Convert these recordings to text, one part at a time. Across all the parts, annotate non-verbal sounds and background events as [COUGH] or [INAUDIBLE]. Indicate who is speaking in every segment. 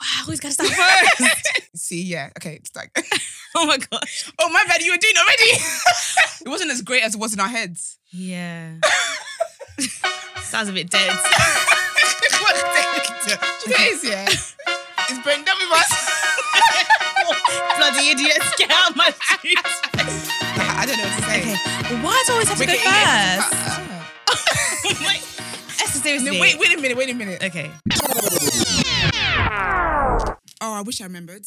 Speaker 1: Wow, who's got to start first? [LAUGHS]
Speaker 2: See, yeah. Okay, it's like, [LAUGHS]
Speaker 1: oh my God.
Speaker 2: oh, my bad, you were doing it already. [LAUGHS] it wasn't as great as it was in our heads.
Speaker 1: Yeah. Sounds a bit dead.
Speaker 2: That? Today's, yeah. Is Brenda with us?
Speaker 1: Bloody idiots, get out of my street.
Speaker 2: I don't know what to say.
Speaker 1: Okay. Well, why do I always have to go
Speaker 2: We're getting it.
Speaker 1: first?
Speaker 2: Uh, uh.
Speaker 1: Wait, Esther, seriously.
Speaker 2: No, wait, wait a minute, wait a minute.
Speaker 1: Okay.
Speaker 2: Oh, I wish I remembered.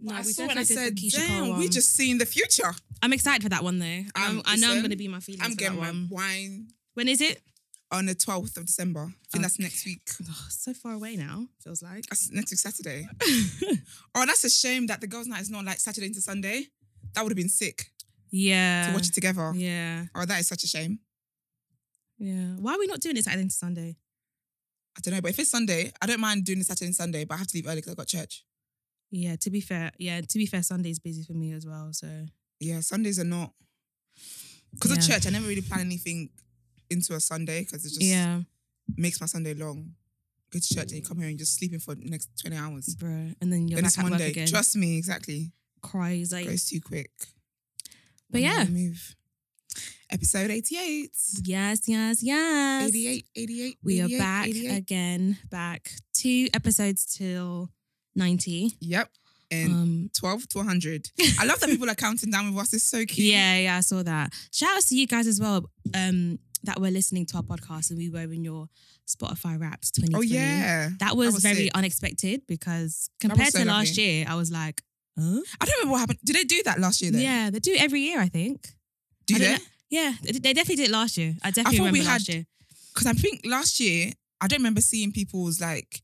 Speaker 1: No,
Speaker 2: I
Speaker 1: we
Speaker 2: saw when I said,
Speaker 1: the Keisha Cole
Speaker 2: damn, we just seen the future.
Speaker 1: I'm excited for that one though. I'm,
Speaker 2: Um,
Speaker 1: I know I'm going to be my feelings.
Speaker 2: I'm
Speaker 1: for
Speaker 2: getting
Speaker 1: that
Speaker 2: my
Speaker 1: one.
Speaker 2: wine
Speaker 1: When is it?
Speaker 2: on the 12th of December. I think that's next week.
Speaker 1: Oh, so far away now. Feels like.
Speaker 2: That's next week, Saturday. [LAUGHS] oh, that's a shame that the girls' night is not like Saturday into Sunday. That would have been sick
Speaker 1: yeah.
Speaker 2: to watch it together.
Speaker 1: Yeah.
Speaker 2: Oh, that is such a shame.
Speaker 1: Yeah. Why are we not doing this Saturday into Sunday?
Speaker 2: I don't know, but if it's Sunday, I don't mind doing it Saturday and Sunday, but I have to leave early because I've got church.
Speaker 1: Yeah. To be fair, yeah. To be fair, Sunday's busy for me as well. So
Speaker 2: Yeah, Sundays are not. Because of church, I never really plan anything into a Sunday because it just
Speaker 1: yeah,
Speaker 2: makes my Sunday long. Go to church and you come here and you're sleeping for the next 20 hours.
Speaker 1: bro. And then you're
Speaker 2: then
Speaker 1: back
Speaker 2: it's
Speaker 1: at work
Speaker 2: Monday.
Speaker 1: again.
Speaker 2: Trust me, exactly.
Speaker 1: Crazy.
Speaker 2: Goes too quick.
Speaker 1: But
Speaker 2: When
Speaker 1: yeah.
Speaker 2: Move. Episode 88.
Speaker 1: Yes, yes, yes.
Speaker 2: 88, 88.
Speaker 1: We are back
Speaker 2: 88.
Speaker 1: again. Back two episodes till ninety.
Speaker 2: Yep. And
Speaker 1: Um.
Speaker 2: 12 to 100. I love that people are counting down with us. It's so cute.
Speaker 1: Yeah, yeah, I saw that. Shout outs to you guys as well. Um, that were listening to our podcast and we were in your Spotify Wraps 2020.
Speaker 2: Oh, yeah.
Speaker 1: That was,
Speaker 2: was
Speaker 1: very
Speaker 2: sick.
Speaker 1: unexpected because compared
Speaker 2: so
Speaker 1: to last
Speaker 2: lovely.
Speaker 1: year, I was like, huh?
Speaker 2: I don't remember what happened. Did they do that last year then?
Speaker 1: Yeah, they do every year, I think.
Speaker 2: Do
Speaker 1: I
Speaker 2: they?
Speaker 1: Yeah, they definitely did it last year. I definitely
Speaker 2: thought we
Speaker 1: remember last
Speaker 2: had-
Speaker 1: year.
Speaker 2: Because I think last year, I don't remember seeing people's like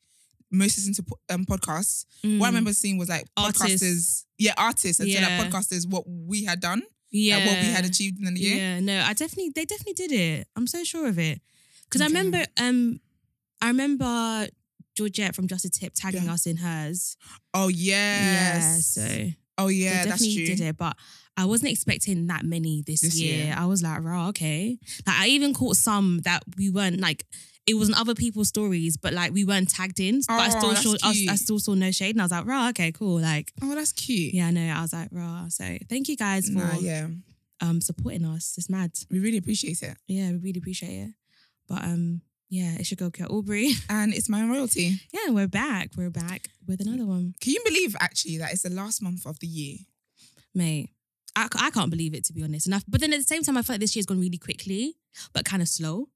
Speaker 2: most listened to um, podcasts. What I
Speaker 1: Mm.
Speaker 2: remember seeing was like
Speaker 1: Artists.
Speaker 2: podcasters, yeah, artists, and so
Speaker 1: Yeah.
Speaker 2: like podcasters, what we had done,
Speaker 1: yeah,
Speaker 2: like, what we had achieved in the year.
Speaker 1: Yeah, no, I definitely they definitely did it. I'm so sure of it. Because I remember um I remember Georgette from Just a Tip tagging
Speaker 2: Yeah.
Speaker 1: us in hers.
Speaker 2: Oh
Speaker 1: Yeah,
Speaker 2: yes.
Speaker 1: so
Speaker 2: oh yeah, that's
Speaker 1: definitely
Speaker 2: true.
Speaker 1: did it. But I wasn't expecting that many this,
Speaker 2: This
Speaker 1: year.
Speaker 2: year.
Speaker 1: I was like, raw, okay. Like I even caught some that we weren't like it was in other people's stories, but like we weren't tagged in. But I
Speaker 2: Oh,
Speaker 1: still
Speaker 2: that's
Speaker 1: saw I, I still saw no shade. And I was like, raw, okay, cool. Like
Speaker 2: Oh, that's cute.
Speaker 1: yeah, no, I was like, raw. So thank you guys for
Speaker 2: Nah, yeah,
Speaker 1: um supporting us. It's mad.
Speaker 2: we really appreciate it,
Speaker 1: Yeah, we really appreciate it. But um, yeah, it's your go Akua Aubrey. [LAUGHS]
Speaker 2: and it's my royalty.
Speaker 1: yeah, we're back. We're back with another one,
Speaker 2: Can you believe actually that it's the last month of the year?
Speaker 1: mate. I can't believe it to be honest. And I, but then at the same time, I feel like this year's gone really quickly, but kind of slow.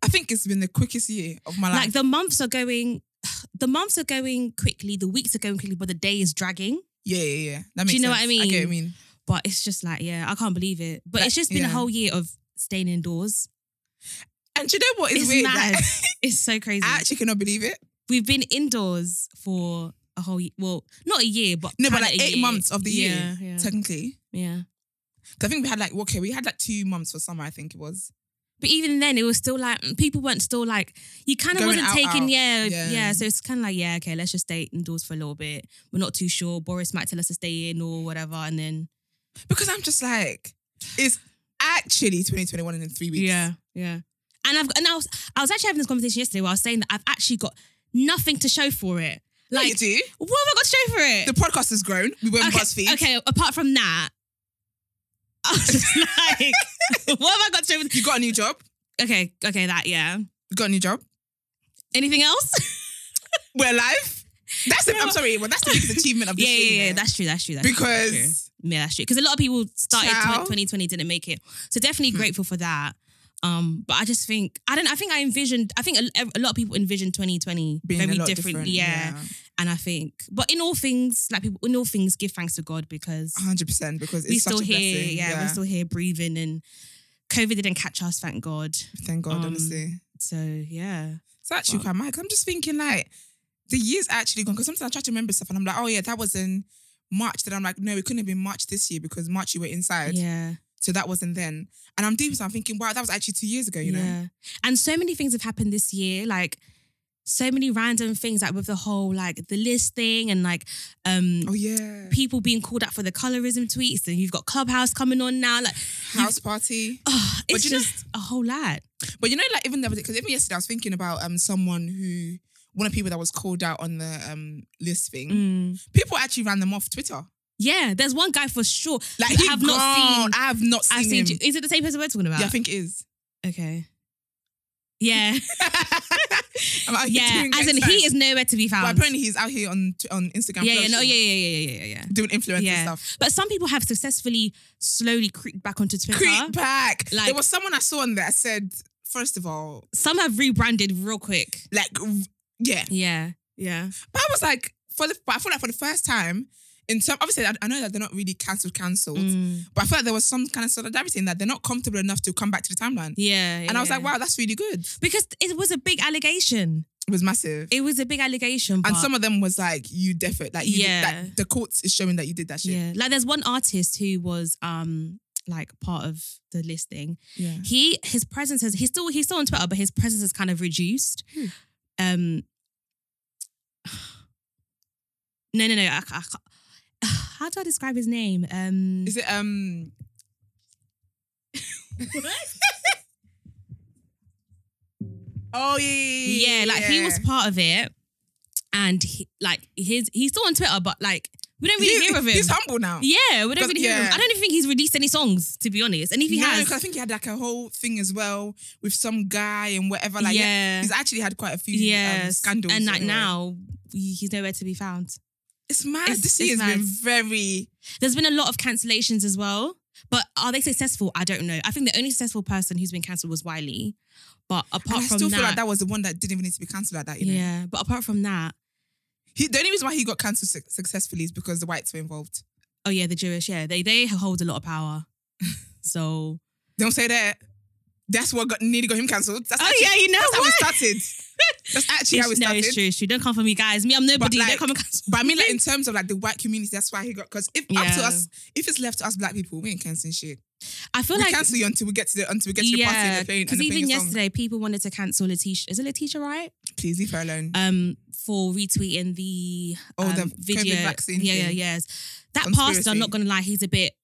Speaker 2: I think it's been the quickest year of my life.
Speaker 1: Like the months are going, [SIGHS] the months are going quickly, the weeks are going quickly, but the day is dragging.
Speaker 2: yeah, yeah, yeah. That
Speaker 1: Do you know what
Speaker 2: sense.
Speaker 1: I
Speaker 2: I get what I
Speaker 1: mean?
Speaker 2: mean.
Speaker 1: But it's just like, yeah, I can't believe it. But it's just been a whole year of staying indoors.
Speaker 2: And do you know what is
Speaker 1: It's
Speaker 2: weird?
Speaker 1: mad.
Speaker 2: Like, [LAUGHS]
Speaker 1: It's so crazy.
Speaker 2: I actually cannot believe it.
Speaker 1: We've been indoors for a whole year. Well, not a year, but
Speaker 2: No, but like eight
Speaker 1: year.
Speaker 2: months of the year,
Speaker 1: Yeah,
Speaker 2: technically.
Speaker 1: yeah.
Speaker 2: I think we had like okay, we had like two months for summer. I think it was.
Speaker 1: But even then, it was still like people weren't still like you kind of wasn't
Speaker 2: out,
Speaker 1: taking
Speaker 2: out.
Speaker 1: yeah,
Speaker 2: Yeah.
Speaker 1: yeah So it's kind of like yeah okay let's just stay indoors for a little bit. We're not too sure. Boris might tell us to stay in or whatever, and then
Speaker 2: Because I'm just like, it's actually 2021 in three weeks.
Speaker 1: yeah yeah. And I've and I was I was actually having this conversation yesterday where I was saying that I've actually got nothing to show for it.
Speaker 2: Like, you do.
Speaker 1: what have I got to show for it?
Speaker 2: The podcast has grown. We went
Speaker 1: okay,
Speaker 2: BuzzFeed.
Speaker 1: okay. Apart from that, [LAUGHS] I was just like, [LAUGHS] what have I got to show for?
Speaker 2: You got a new job.
Speaker 1: Okay, okay, that yeah.
Speaker 2: You got a new job.
Speaker 1: Anything else? [LAUGHS]
Speaker 2: We're alive. That's the, I'm sorry, but that's the biggest achievement of this
Speaker 1: yeah,
Speaker 2: year.
Speaker 1: yeah, yeah, that's true. That's true. That's true, that's true.
Speaker 2: because
Speaker 1: Yeah, that's true. Because a lot of people started
Speaker 2: Ciao.
Speaker 1: 2020 didn't make it. So definitely
Speaker 2: Hmm.
Speaker 1: grateful for that. Um, but I just think I don't. I think I envisioned. I think a, a lot of people envisioned 2020
Speaker 2: being
Speaker 1: very
Speaker 2: lot
Speaker 1: different.
Speaker 2: different.
Speaker 1: Yeah. and I think, but in all things, like people, in all things, give thanks to God because
Speaker 2: hundred percent. Because it's
Speaker 1: we're
Speaker 2: such
Speaker 1: still
Speaker 2: a
Speaker 1: here.
Speaker 2: blessing.
Speaker 1: Yeah, we're still here breathing, and COVID didn't catch us. Thank God.
Speaker 2: Thank God,
Speaker 1: um,
Speaker 2: honestly.
Speaker 1: So yeah,
Speaker 2: It's actually
Speaker 1: Wow.
Speaker 2: quite mad. 'cause I'm just thinking like the years actually gone because sometimes I try to remember stuff and I'm like, oh yeah, that was in March. Then I'm like, no, it couldn't have been March this year because March you were inside.
Speaker 1: Yeah.
Speaker 2: So that wasn't then. And I'm deep, so I'm thinking, wow, that was actually two years ago, you know?
Speaker 1: Yeah. And so many things have happened this year, like so many random things, like with the whole like the list thing and like um
Speaker 2: Oh yeah.
Speaker 1: people being called out for the colorism tweets, and you've got Clubhouse coming on now. Like
Speaker 2: House party.
Speaker 1: oh,
Speaker 2: But
Speaker 1: it's
Speaker 2: you know-
Speaker 1: just a whole lot.
Speaker 2: But you know, like even the because even yesterday I was thinking about um someone who one of the people that was called out on the um list thing.
Speaker 1: Mm.
Speaker 2: People actually ran them off Twitter.
Speaker 1: Yeah, there's one guy for sure.
Speaker 2: Like
Speaker 1: I have not seen.
Speaker 2: I have not seen
Speaker 1: I've seen.
Speaker 2: him.
Speaker 1: Is it the same person we're talking about?
Speaker 2: Yeah, I think it is.
Speaker 1: Okay. Yeah, [LAUGHS]
Speaker 2: I'm out here
Speaker 1: yeah.
Speaker 2: doing
Speaker 1: As in, he is nowhere to be found.
Speaker 2: But apparently he's out here on on Instagram.
Speaker 1: yeah, yeah, no, yeah, yeah, yeah, yeah, yeah, yeah.
Speaker 2: doing influencer
Speaker 1: Yeah.
Speaker 2: stuff.
Speaker 1: But some people have successfully slowly creeped back onto Twitter.
Speaker 2: Creep back.
Speaker 1: Like-
Speaker 2: there was someone I saw on there. I said, first of all,
Speaker 1: Some have rebranded real quick.
Speaker 2: like, yeah.
Speaker 1: Yeah, yeah.
Speaker 2: But I was like, for the, but I feel like for the first time, in some, obviously, I, I know that they're not really cancelled, cancelled,
Speaker 1: Mm.
Speaker 2: but I felt like there was some kind of solidarity in that they're not comfortable enough to come back to the timeline.
Speaker 1: Yeah,
Speaker 2: and I was like, wow, that's really good.
Speaker 1: because it was a big allegation.
Speaker 2: It was massive.
Speaker 1: It was a big allegation,
Speaker 2: and some of them was like, you definitely, like, you did,
Speaker 1: Yeah.
Speaker 2: like, the courts is showing that you did that shit.
Speaker 1: yeah, like there's one artist who was um like part of the listing.
Speaker 2: Yeah.
Speaker 1: He his presence has he's still he's still on Twitter, but his presence has kind of reduced.
Speaker 2: Hmm.
Speaker 1: Um, [SIGHS] no, no, no. I, I, how do I describe his name? Um,
Speaker 2: Is it, um, [LAUGHS] oh, yeah, yeah,
Speaker 1: yeah, like he was part of it, and he, like his he's still on Twitter, but like we don't really
Speaker 2: He-
Speaker 1: hear of him.
Speaker 2: He's humble now.
Speaker 1: yeah, we don't really hear of him. I don't even think he's released any songs, to be honest. And if he
Speaker 2: no,
Speaker 1: has,
Speaker 2: I think he had like a whole thing as well with some guy and whatever. Like, yeah,
Speaker 1: yeah,
Speaker 2: he's actually had quite a few um, scandals.
Speaker 1: and like
Speaker 2: anyway.
Speaker 1: now he's nowhere to be found.
Speaker 2: It's mad.
Speaker 1: it's-
Speaker 2: this year has been very.
Speaker 1: There's been a lot of cancellations as well, but are they successful? I don't know. I think the only successful person who's been cancelled was Wiley, but apart
Speaker 2: I
Speaker 1: from that, I still
Speaker 2: feel like that was the one that didn't even need to be cancelled like that. You know,
Speaker 1: yeah, but apart from that,
Speaker 2: he, the only reason why he got cancelled su- successfully is because the whites were involved.
Speaker 1: oh yeah, the Jewish, yeah, they they hold a lot of power. [LAUGHS] so
Speaker 2: Don't say that. That's what got nearly got him cancelled.
Speaker 1: Oh
Speaker 2: actually,
Speaker 1: yeah, you know
Speaker 2: that's how it
Speaker 1: what?
Speaker 2: started. [LAUGHS] That's actually how it
Speaker 1: no,
Speaker 2: started.
Speaker 1: it's true, it's true. Don't come for me, guys. Me, I'm nobody.
Speaker 2: like,
Speaker 1: don't come.
Speaker 2: But I mean, like in terms of like the white community, that's why he got. Because if up to us, if it's left to us black people, we ain't cancelling shit.
Speaker 1: I feel
Speaker 2: we
Speaker 1: like
Speaker 2: cancel you until we get to the until we get to the party and
Speaker 1: yeah,
Speaker 2: playing.
Speaker 1: because even
Speaker 2: a song.
Speaker 1: yesterday, people wanted to cancel Letitia. Is it Letitia, right?
Speaker 2: Please leave her alone.
Speaker 1: Um, for retweeting the
Speaker 2: Oh,
Speaker 1: um,
Speaker 2: the COVID
Speaker 1: video
Speaker 2: vaccine
Speaker 1: Yeah, yeah, yes. That
Speaker 2: Conspiracy.
Speaker 1: pastor, I'm not gonna lie, he's a bit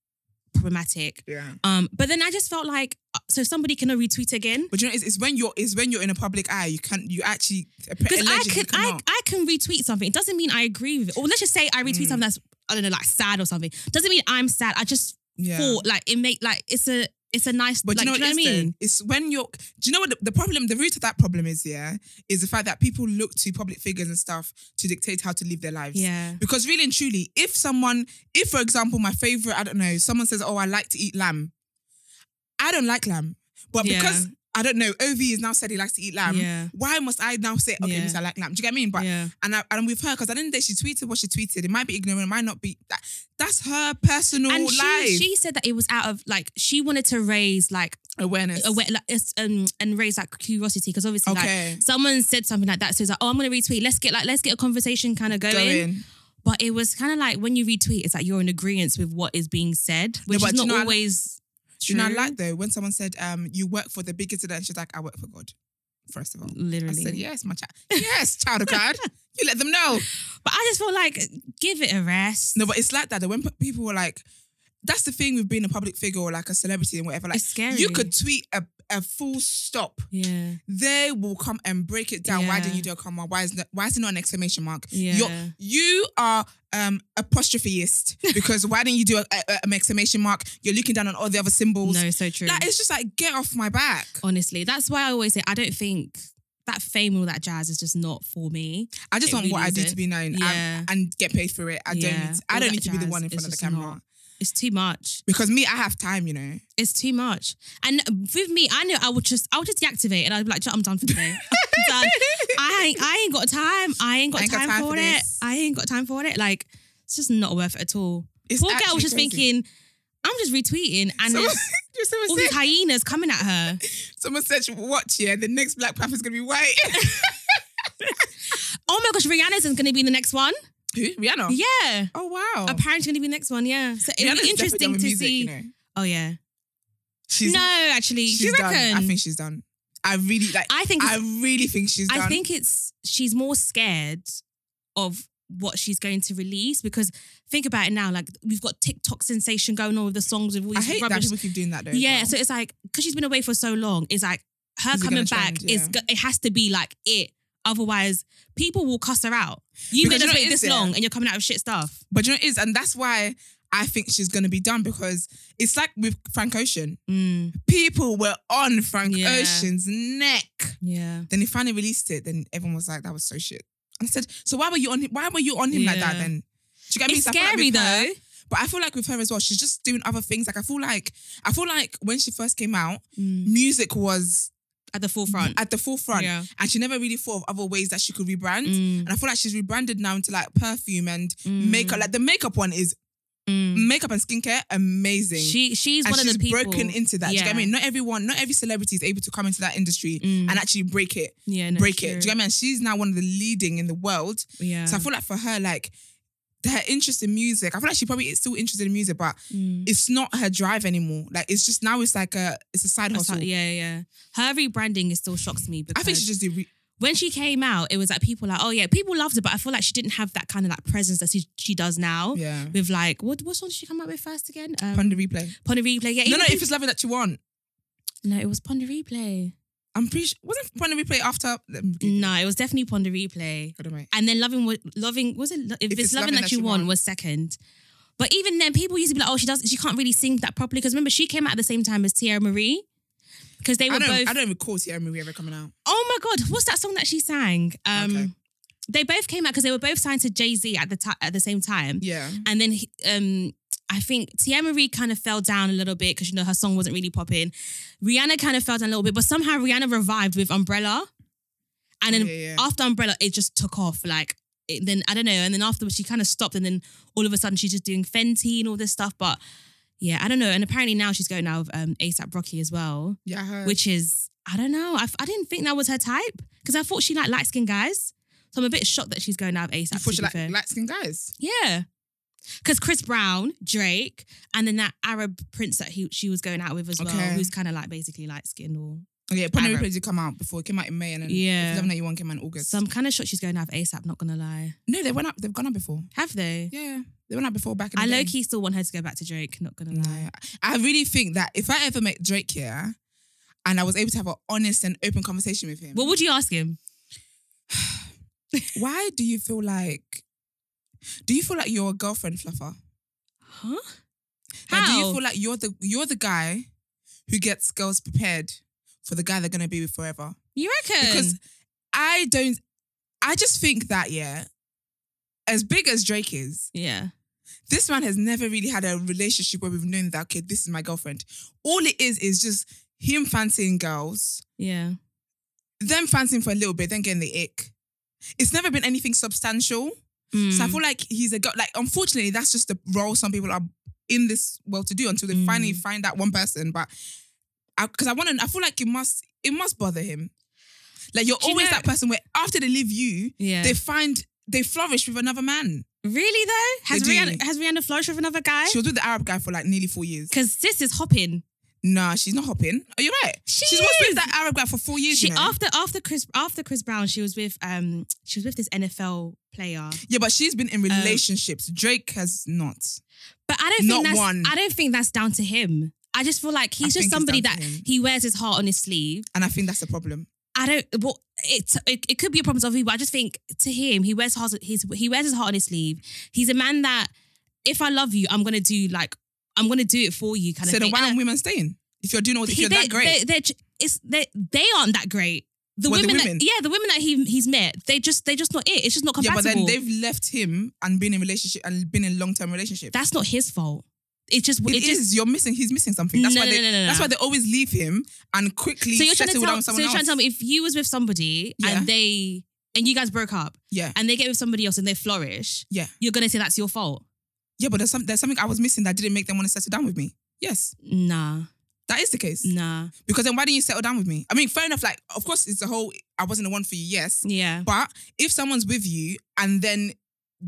Speaker 1: problematic.
Speaker 2: yeah.
Speaker 1: Um, but then I just felt like so somebody can retweet again
Speaker 2: But you know, it's, it's when you're it's when you're in a public eye, you can't you actually
Speaker 1: because I can I. I can retweet something. It doesn't mean I agree with it. Or let's just say I retweet
Speaker 2: Mm.
Speaker 1: something that's I don't know like sad or something. Doesn't mean I'm sad. I just
Speaker 2: yeah.
Speaker 1: thought like it make like it's a it's a nice
Speaker 2: But
Speaker 1: like,
Speaker 2: you know what
Speaker 1: you know what I mean?
Speaker 2: It's when you're. Do you know what the, the problem? The root of that problem is, yeah, is the fact that people look to public figures and stuff to dictate how to live their lives.
Speaker 1: Yeah.
Speaker 2: Because really and truly, if someone, if for example, my favorite, I don't know, someone says, "Oh, I like to eat lamb," I don't like lamb, but
Speaker 1: Yeah.
Speaker 2: because I don't know, Ov has now said he likes to eat lamb.
Speaker 1: Yeah.
Speaker 2: Why must I now say, okay,
Speaker 1: Yeah.
Speaker 2: yes, I like lamb? Do you get what I mean? But
Speaker 1: yeah.
Speaker 2: and I, and with her, because at the end of the day, she tweeted what she tweeted. It might be ignorant, it might not be. That, that's her personal
Speaker 1: And
Speaker 2: life
Speaker 1: she, she said that it was out of like she wanted to raise like
Speaker 2: awareness.
Speaker 1: aware, like it's, um and raise like curiosity because obviously
Speaker 2: Okay.
Speaker 1: like someone said something like that so it's like oh I'm gonna retweet let's get like let's get a conversation kind of going.
Speaker 2: Going.
Speaker 1: but it was kind of like when you retweet it's like you're in agreement with what is being said which
Speaker 2: but
Speaker 1: is
Speaker 2: do you
Speaker 1: not
Speaker 2: know, I-
Speaker 1: always
Speaker 2: Do you know, I like though when someone said, um, "You work for the biggest," and she's like, "I work for God." First of all,
Speaker 1: Literally.
Speaker 2: I said, "Yes, my child. Yes, child of God. you let them know." [LAUGHS]
Speaker 1: but I just feel like give it a rest
Speaker 2: No, but it's like that. Though when people were like, "That's the thing with being a public figure or like a celebrity and whatever." Like,
Speaker 1: it's scary
Speaker 2: you could tweet a, a full stop.
Speaker 1: yeah
Speaker 2: They will come and break it down. Why didn't you do a comma? Why is not, why is it not an exclamation mark?
Speaker 1: Yeah.
Speaker 2: You're, you are um apostropheist [LAUGHS] because why didn't you do a, a- an exclamation mark? You're looking down on all the other symbols.
Speaker 1: no so true
Speaker 2: Like it's just like get off my back.
Speaker 1: honestly that's why I always say I don't think that fame all that jazz is just not for me
Speaker 2: I just
Speaker 1: It
Speaker 2: want what
Speaker 1: really
Speaker 2: I do to be known
Speaker 1: Yeah.
Speaker 2: and, and get paid for it. I don't need to, I
Speaker 1: All
Speaker 2: don't need to be the one in front of the camera.
Speaker 1: not- it's too much
Speaker 2: Because me, I have time, you know.
Speaker 1: It's too much. And with me, I know I would just I would just deactivate and I'd be like, I'm done for today. [LAUGHS] Done. I ain't I ain't got time. I ain't got
Speaker 2: I ain't got
Speaker 1: time,
Speaker 2: time
Speaker 1: for
Speaker 2: for
Speaker 1: it. I ain't got time for it. Like it's just not worth it at all.
Speaker 2: It's
Speaker 1: Poor girl was just
Speaker 2: crazy.
Speaker 1: thinking, I'm just retweeting and
Speaker 2: Someone, [LAUGHS]
Speaker 1: there's all these hyenas coming at her.
Speaker 2: someone said, watch, yeah, the next Black Panther's going to be white. [LAUGHS]
Speaker 1: Oh my gosh, Rihanna's going to be the next one.
Speaker 2: Who? Rihanna.
Speaker 1: Yeah.
Speaker 2: Oh wow.
Speaker 1: Apparently going to be the next one, yeah. So it'll
Speaker 2: Rihanna's
Speaker 1: be
Speaker 2: definitely
Speaker 1: interesting
Speaker 2: done with
Speaker 1: to
Speaker 2: music,
Speaker 1: see.
Speaker 2: You know.
Speaker 1: Oh yeah.
Speaker 2: She's
Speaker 1: no, actually,
Speaker 2: she's
Speaker 1: you
Speaker 2: done.
Speaker 1: reckon?
Speaker 2: I think she's done. I really like.
Speaker 1: I think
Speaker 2: I
Speaker 1: it's-
Speaker 2: really think she's done.
Speaker 1: I think it's she's more scared of what she's going to release because think about it now, like we've got TikTok sensation going on with the songs with all
Speaker 2: I
Speaker 1: these
Speaker 2: hate that
Speaker 1: rubbish.
Speaker 2: people keep doing that though. as
Speaker 1: yeah,
Speaker 2: well.
Speaker 1: so it's like because she's been away for so long, it's like her
Speaker 2: Is it
Speaker 1: coming
Speaker 2: gonna
Speaker 1: back
Speaker 2: trend?
Speaker 1: is
Speaker 2: Yeah.
Speaker 1: go- it has to be like it. Otherwise, people will cuss her out. You've been
Speaker 2: you know
Speaker 1: wait this
Speaker 2: is, yeah?
Speaker 1: long and you're coming out with shit stuff.
Speaker 2: But you know what it is, and that's why I think she's gonna be done because it's like with Frank Ocean.
Speaker 1: Mm,
Speaker 2: People were on Frank
Speaker 1: Yeah.
Speaker 2: Ocean's neck.
Speaker 1: yeah.
Speaker 2: Then he finally released it. Then everyone was like, "That was so shit." And I said, "So why were you on him? Why were you on him like that?" Then do you get me?
Speaker 1: It's
Speaker 2: So feel like
Speaker 1: scary
Speaker 2: her-
Speaker 1: though.
Speaker 2: But I feel like with her as well, she's just doing other things. Like I feel like I feel like when she first came out,
Speaker 1: Mm,
Speaker 2: music was
Speaker 1: At the forefront.
Speaker 2: at the forefront,
Speaker 1: Yeah.
Speaker 2: and she never really thought of other ways that she could rebrand.
Speaker 1: Mm,
Speaker 2: And I feel like she's rebranded now into like perfume and
Speaker 1: Mm.
Speaker 2: makeup. Like the makeup one is
Speaker 1: mm.
Speaker 2: makeup and skincare, amazing.
Speaker 1: She she's
Speaker 2: and
Speaker 1: one
Speaker 2: she's
Speaker 1: of the people
Speaker 2: broken into that. Do you get
Speaker 1: Yeah.
Speaker 2: me? Not everyone, not every celebrity is able to come into that industry
Speaker 1: Mm.
Speaker 2: and actually break it.
Speaker 1: Yeah, no,
Speaker 2: break it. Do you get me? And she's now one of the leading in the world.
Speaker 1: Yeah.
Speaker 2: So I feel like for her, like her interest in music, I feel like she probably is still interested in music, but
Speaker 1: Mm.
Speaker 2: it's not her drive anymore. Like it's just now it's like a it's a side hustle.
Speaker 1: how- yeah, yeah. Her rebranding is still shocks me because
Speaker 2: I think she just did. Re-
Speaker 1: when she came out, it was like people like, oh yeah, people loved her, but I feel like she didn't have that kind of like presence that she, she does now.
Speaker 2: yeah.
Speaker 1: With like, what what song did she come out with first again? Um,
Speaker 2: Pon de Replay.
Speaker 1: Ponder Replay. Yeah,
Speaker 2: No, no. If it's loving that you want,
Speaker 1: no, it was Pon de Replay.
Speaker 2: I'm pretty sure wasn't Pon de Replay after.
Speaker 1: No, it was definitely Pon de Replay.
Speaker 2: Hold on, wait.
Speaker 1: And then loving, loving was it? If, it's, loving, that, you want, was second. But even then, people used to be like, "Oh, she does. She can't really sing that properly." Because remember, she came out at the same time as Teairra Mari. Because they were
Speaker 2: I don't.
Speaker 1: both.
Speaker 2: I don't recall Teairra Mari ever coming out.
Speaker 1: Oh my god, what's that song that she sang? Um,
Speaker 2: Okay.
Speaker 1: They both came out because they were both signed to Jay Z at the ti at the same time,
Speaker 2: Yeah.
Speaker 1: and then he- um, I think Teairra Mari kind of fell down a little bit because you know her song wasn't really popping. Rihanna kind of fell down a little bit, but somehow Rihanna revived with Umbrella, and then
Speaker 2: Yeah, yeah.
Speaker 1: after Umbrella, it just took off. Like it, then I don't know, and then afterwards she kind of stopped, and then all of a sudden she's just doing Fenty and all this stuff. But yeah, I don't know. And apparently now she's going out with um, ASAP Rocky as well
Speaker 2: Yeah.
Speaker 1: Which is I don't know. I, I didn't think that was her type because I thought she liked light skinned guys. So I'm a bit shocked that she's going out of ASAP.
Speaker 2: you thought she like
Speaker 1: fair.
Speaker 2: light skinned guys.
Speaker 1: yeah, because Chris Brown, Drake, and then that Arab prince that he she was going out with as well,
Speaker 2: Okay.
Speaker 1: who's kind of like basically light skinned or.
Speaker 2: Yeah,
Speaker 1: Arab.
Speaker 2: did come out before. It came out in May and then
Speaker 1: Yeah.
Speaker 2: Loving That You Want came out in August.
Speaker 1: So I'm kind of shocked she's going to have ASAP. Not gonna lie,
Speaker 2: no, they went up. They've gone up before.
Speaker 1: have they?
Speaker 2: Yeah, they went up before back in the
Speaker 1: I
Speaker 2: day.
Speaker 1: low key still want her to go back to Drake. Not gonna lie.
Speaker 2: No, I really think that if I ever met Drake here, and I was able to have an honest and open conversation with him,
Speaker 1: What would you ask him? [SIGHS]
Speaker 2: why do you feel like? Do you feel like you're a girlfriend fluffer?
Speaker 1: Huh?
Speaker 2: Like, do you feel like you're the you're the guy who gets girls prepared for the guy they're gonna be with forever?
Speaker 1: You reckon?
Speaker 2: Because I don't. I just think that yeah, as big as Drake is,
Speaker 1: yeah,
Speaker 2: this man has never really had a relationship where we've known that okay, this is my girlfriend. All it is is just him fancying girls,
Speaker 1: yeah.
Speaker 2: them fancying for a little bit, then getting the ick. It's never been anything substantial. So I
Speaker 1: Mm.
Speaker 2: feel like he's a girl. Like, unfortunately, that's just the role some people are in this world to do until they finally
Speaker 1: Mm.
Speaker 2: find that one person. But because I, want to, I feel like it must, it must bother him. Like you're
Speaker 1: Do you
Speaker 2: always
Speaker 1: know-
Speaker 2: that person where after they leave you,
Speaker 1: yeah.
Speaker 2: they find they flourish with another man.
Speaker 1: Really though? Has. Rihanna has Rihanna flourished with another guy?
Speaker 2: She was with the Arab guy for like nearly four years.
Speaker 1: Because this is hopping.
Speaker 2: Nah, she's not hopping. Oh, you're right.
Speaker 1: She
Speaker 2: She's was with that Arab guy for four years.
Speaker 1: She
Speaker 2: you know?
Speaker 1: after after Chris after Chris Brown, she was with um she was with this NFL player.
Speaker 2: yeah, but she's been in
Speaker 1: Um,
Speaker 2: relationships. Drake has not.
Speaker 1: But I don't
Speaker 2: Not
Speaker 1: think that's
Speaker 2: one.
Speaker 1: I don't think that's down to him. I just feel like he's
Speaker 2: I
Speaker 1: just somebody that he wears his heart on his sleeve.
Speaker 2: And I think that's the problem.
Speaker 1: I don't. Well, it's it, it could be a problem of people. But I just think to him, he wears heart. His he wears his heart on his sleeve. He's a man that if I love you, I'm gonna do like I'm gonna do it for you, kind of.
Speaker 2: So
Speaker 1: then
Speaker 2: why aren't women staying? If you're doing all, if
Speaker 1: he-
Speaker 2: you're that great.
Speaker 1: They're, they're, it's, they, aren't that great. The
Speaker 2: What, the
Speaker 1: women,
Speaker 2: women?
Speaker 1: That, yeah, the women that he he's met, they just they just not it. It's just not compatible.
Speaker 2: yeah, but then they've left him and been in relationship and been in long term relationship.
Speaker 1: That's not his fault. It's just
Speaker 2: It
Speaker 1: it, just.
Speaker 2: You're missing. He's missing something. That's
Speaker 1: No,
Speaker 2: why
Speaker 1: no,
Speaker 2: they.
Speaker 1: no, no, no,
Speaker 2: That's why they always leave him and quickly
Speaker 1: So you're trying to tell. So you're trying to tell me if you was with somebody
Speaker 2: Yeah.
Speaker 1: and they and you guys broke up
Speaker 2: Yeah,
Speaker 1: and they get with somebody else and they flourish,
Speaker 2: yeah,
Speaker 1: you're gonna say that's your fault.
Speaker 2: Yeah. But there's some. There's something I was missing that didn't make them want to settle down with me. Yes,
Speaker 1: Nah.
Speaker 2: that that is the case.
Speaker 1: Nah.
Speaker 2: Because then why didn't you settle down with me? I mean, fair enough. Like, of course, it's the whole I wasn't the one for you. Yes,
Speaker 1: Yeah.
Speaker 2: but if someone's with you and then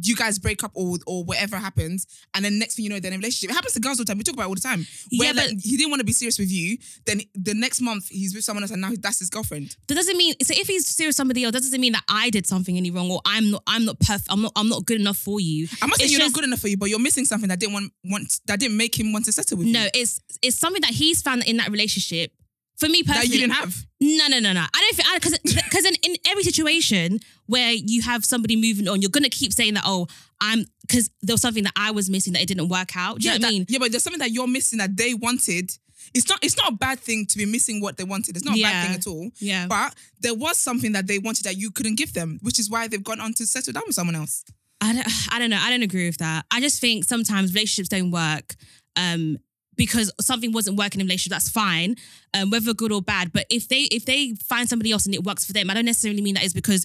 Speaker 2: you guys break up or or whatever happens, and then next thing you know, they're in a relationship. It happens to girls all the time. We talk about it all the time. Where
Speaker 1: Yeah,
Speaker 2: like, he didn't want to be serious with you, then the next month he's with someone else, and now that's his girlfriend.
Speaker 1: That doesn't mean so if he's serious with somebody else, that doesn't mean that I did something any wrong or I'm not I'm not perfect. I'm not I'm not good enough for you.
Speaker 2: I'm not saying you're
Speaker 1: just-
Speaker 2: not good enough for you, but you're missing something that didn't want want that didn't make him want to settle with you.
Speaker 1: No, it's it's something that he's found in that relationship. For me
Speaker 2: that
Speaker 1: personally,
Speaker 2: you didn't have.
Speaker 1: No, no, no, no. I don't think because because in, in every situation where you have somebody moving on, you're gonna keep saying that. Oh, I'm because there was something that I was missing that it didn't work out. Do you know what
Speaker 2: that-
Speaker 1: I mean?
Speaker 2: yeah, but there's something that you're missing that they wanted. It's not. It's not a bad thing to be missing what they wanted. It's not a
Speaker 1: Yeah.
Speaker 2: bad thing at all.
Speaker 1: Yeah.
Speaker 2: But there was something that they wanted that you couldn't give them, which is why they've gone on to settle down with someone else.
Speaker 1: I don't, I don't know. I don't agree with that. I just think sometimes relationships don't work um, because something wasn't working in relationship. That's fine, um, whether good or bad. But if they if they find somebody else and it works for them, I don't necessarily mean that is because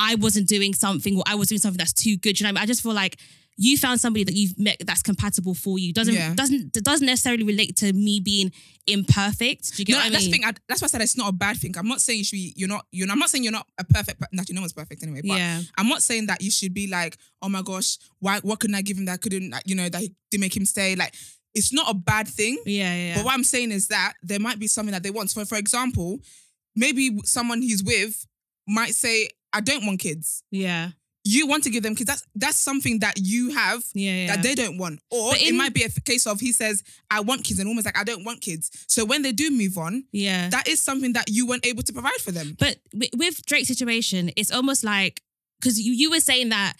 Speaker 1: I wasn't doing something or I was doing something that's too good. You know, I, mean? I just feel like you found somebody that you've met that's compatible for you. Doesn't
Speaker 2: Yeah.
Speaker 1: doesn't doesn't necessarily relate to me being imperfect. Do you get
Speaker 2: No,
Speaker 1: what I
Speaker 2: that's
Speaker 1: mean?
Speaker 2: thing. I, that's why I said it's not a bad thing. I'm not saying you should be. You're not. You're. I'm not saying you're not a perfect. per- Actually, no one's perfect anyway. But
Speaker 1: Yeah.
Speaker 2: I'm not saying that you should be like, oh my gosh, why? What couldn't I give him that couldn't? You know, that did make him stay. Like, it's not a bad thing.
Speaker 1: yeah, yeah,
Speaker 2: But what I'm saying is that there might be something that they want. So, for example, maybe someone he's with might say, "I don't want kids."
Speaker 1: yeah,
Speaker 2: You want to give them kids. That's that's something that you have
Speaker 1: yeah, yeah.
Speaker 2: that they don't want. Or
Speaker 1: But
Speaker 2: it might be a case of he says, "I want kids," and almost like, "I don't want kids." So when they do move on,
Speaker 1: yeah.
Speaker 2: that is something that you weren't able to provide for them.
Speaker 1: But with Drake's situation, it's almost like because you you were saying that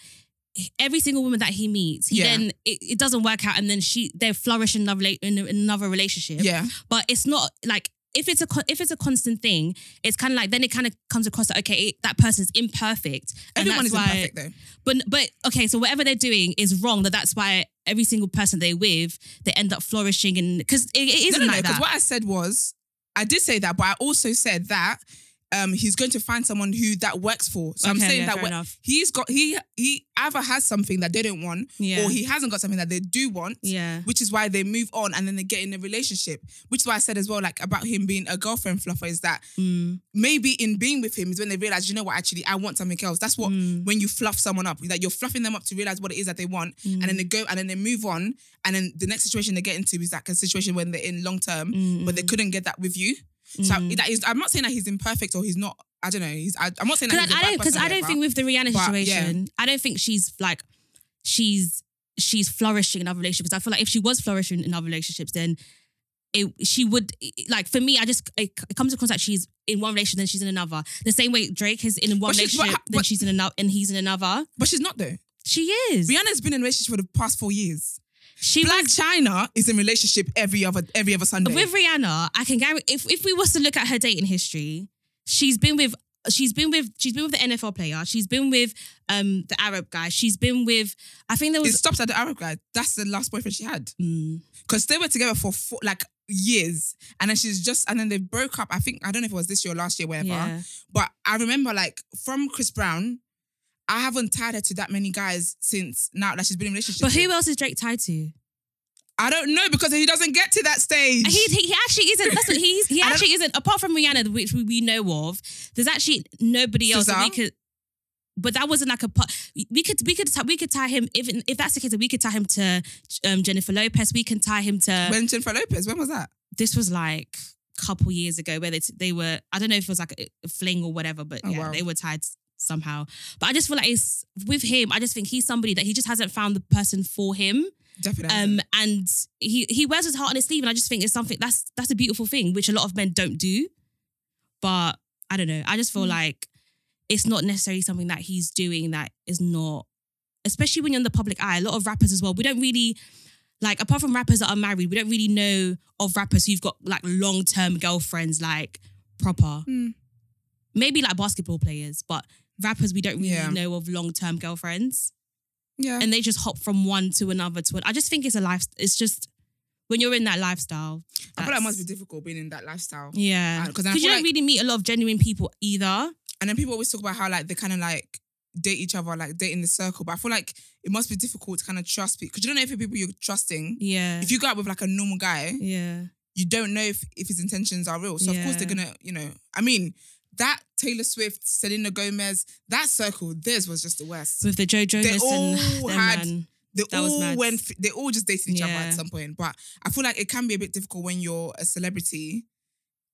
Speaker 1: every single woman that he meets, he
Speaker 2: Yeah.
Speaker 1: then it, it doesn't work out, and then she they flourish in another in, another relationship.
Speaker 2: Yeah.
Speaker 1: But it's not like if it's a if it's a constant thing, it's kind of like then it kind of comes across that okay, it, that person's imperfect.
Speaker 2: Everyone is
Speaker 1: why-
Speaker 2: imperfect though.
Speaker 1: But but okay, so whatever they're doing is wrong. That that's why every single person they're with, they end up flourishing, and because it, it
Speaker 2: No,
Speaker 1: isn't
Speaker 2: no, no.
Speaker 1: like
Speaker 2: Because
Speaker 1: that.
Speaker 2: what I said was, I did say that, but I also said that um, he's going to find someone who that works for. So I'm saying
Speaker 1: yeah,
Speaker 2: that
Speaker 1: enough.
Speaker 2: he's got he he either has something that they don't want,
Speaker 1: Yeah.
Speaker 2: or he hasn't got something that they do want.
Speaker 1: yeah.
Speaker 2: Which is why they move on and then they get in a relationship. Which is why I said as well, like about him being a girlfriend fluffer, is that
Speaker 1: Mm.
Speaker 2: maybe in being with him is when they realize, you know what, actually, I want something else. That's what
Speaker 1: Mm.
Speaker 2: when you fluff someone up, that you're fluffing them up to realize what it is that they want, and then they go and then they move on, and then the next situation they get into is like a situation when they're in long term,
Speaker 1: Mm.
Speaker 2: but they couldn't get that with you. So mm-hmm. that is, I'm not saying that he's imperfect or he's not. I don't know. He's. I, I'm not saying that
Speaker 1: Because
Speaker 2: he's a
Speaker 1: I,
Speaker 2: bad
Speaker 1: don't because
Speaker 2: person
Speaker 1: I don't
Speaker 2: whatever.
Speaker 1: think with the Rihanna
Speaker 2: But, yeah.
Speaker 1: situation, I don't think she's like she's she's flourishing in other relationships. I feel like if she was flourishing in other relationships, then it she would like for me. I just it, it comes across that she's in one relationship, then she's in another. The same way Drake is in one
Speaker 2: But she's- but-
Speaker 1: relationship, then
Speaker 2: but-
Speaker 1: she's in another, and he's in another.
Speaker 2: but she's not though.
Speaker 1: She is.
Speaker 2: Rihanna's been in a relationship for the past four years.
Speaker 1: She
Speaker 2: Black
Speaker 1: was,
Speaker 2: China is in relationship every other every other Sunday.
Speaker 1: with Rihanna. I can guarantee if if we was to look at her dating history, she's been with. She's been with she's been with the NFL player. She's been with um the Arab guy. She's been with I think there was it
Speaker 2: stops at the Arab guy. That's the last boyfriend she had.
Speaker 1: Mm.
Speaker 2: because they were together for four, like years, and then she's just and then they broke up. I think I don't know if it was this year or last year, whatever.
Speaker 1: Yeah.
Speaker 2: But I remember like from Chris Brown, I haven't tied her to that many guys since now that she's been in a relationship.
Speaker 1: But who
Speaker 2: with.
Speaker 1: else is Drake tied to?
Speaker 2: I don't know because he doesn't get to that stage.
Speaker 1: He, he, he actually isn't. That's what he's. He [LAUGHS] actually isn't. Apart from Rihanna, which we, we know of, there's actually nobody else that we could. But that wasn't like a part. We could we could tie- we could tie him if if that's the case. We could tie him to um, Jennifer Lopez. We can tie him to.
Speaker 2: when Jennifer Lopez, when was that?
Speaker 1: this was like a couple years ago where they they were. I don't know if it was like a, a fling or whatever, but
Speaker 2: Oh,
Speaker 1: yeah,
Speaker 2: wow.
Speaker 1: they were tied somehow. But I just feel like it's with him. I just think he's somebody that he just hasn't found the person for him.
Speaker 2: Definitely.
Speaker 1: Um, and he he wears his heart on his sleeve, and I just think it's something that's that's a beautiful thing, which a lot of men don't do. But I don't know. I just feel
Speaker 2: Mm.
Speaker 1: like it's not necessarily something that he's doing that is not, especially when you're in the public eye. A lot of rappers as well. We don't really like apart from rappers that are married, we don't really know of rappers who've got like long term girlfriends, like proper.
Speaker 2: Mm.
Speaker 1: Maybe like basketball players, but rappers we don't really
Speaker 2: Yeah.
Speaker 1: know of long term girlfriends
Speaker 2: yeah.
Speaker 1: and they just hop from one to another to another. I just think it's a life. It's just when you're in that lifestyle.
Speaker 2: I feel like it must be difficult being in that lifestyle.
Speaker 1: Yeah,
Speaker 2: Uh, 'cause
Speaker 1: because
Speaker 2: I
Speaker 1: you don't
Speaker 2: like-
Speaker 1: really meet a lot of genuine people either.
Speaker 2: And then people always talk about how like they kind of like date each other, like date in the circle. But I feel like it must be difficult to kind of trust people because you don't know if the people you're trusting.
Speaker 1: Yeah,
Speaker 2: If you go out with like a normal guy,
Speaker 1: yeah,
Speaker 2: you don't know if, if his intentions are real. So of course they're gonna, you know, I mean, that Taylor Swift, Selena Gomez, that circle, theirs was just the worst.
Speaker 1: with the Joe Jonas
Speaker 2: all
Speaker 1: and
Speaker 2: had-
Speaker 1: man.
Speaker 2: They all went. They all just dated each other at some point. But I feel like it can be a bit difficult when you're a celebrity,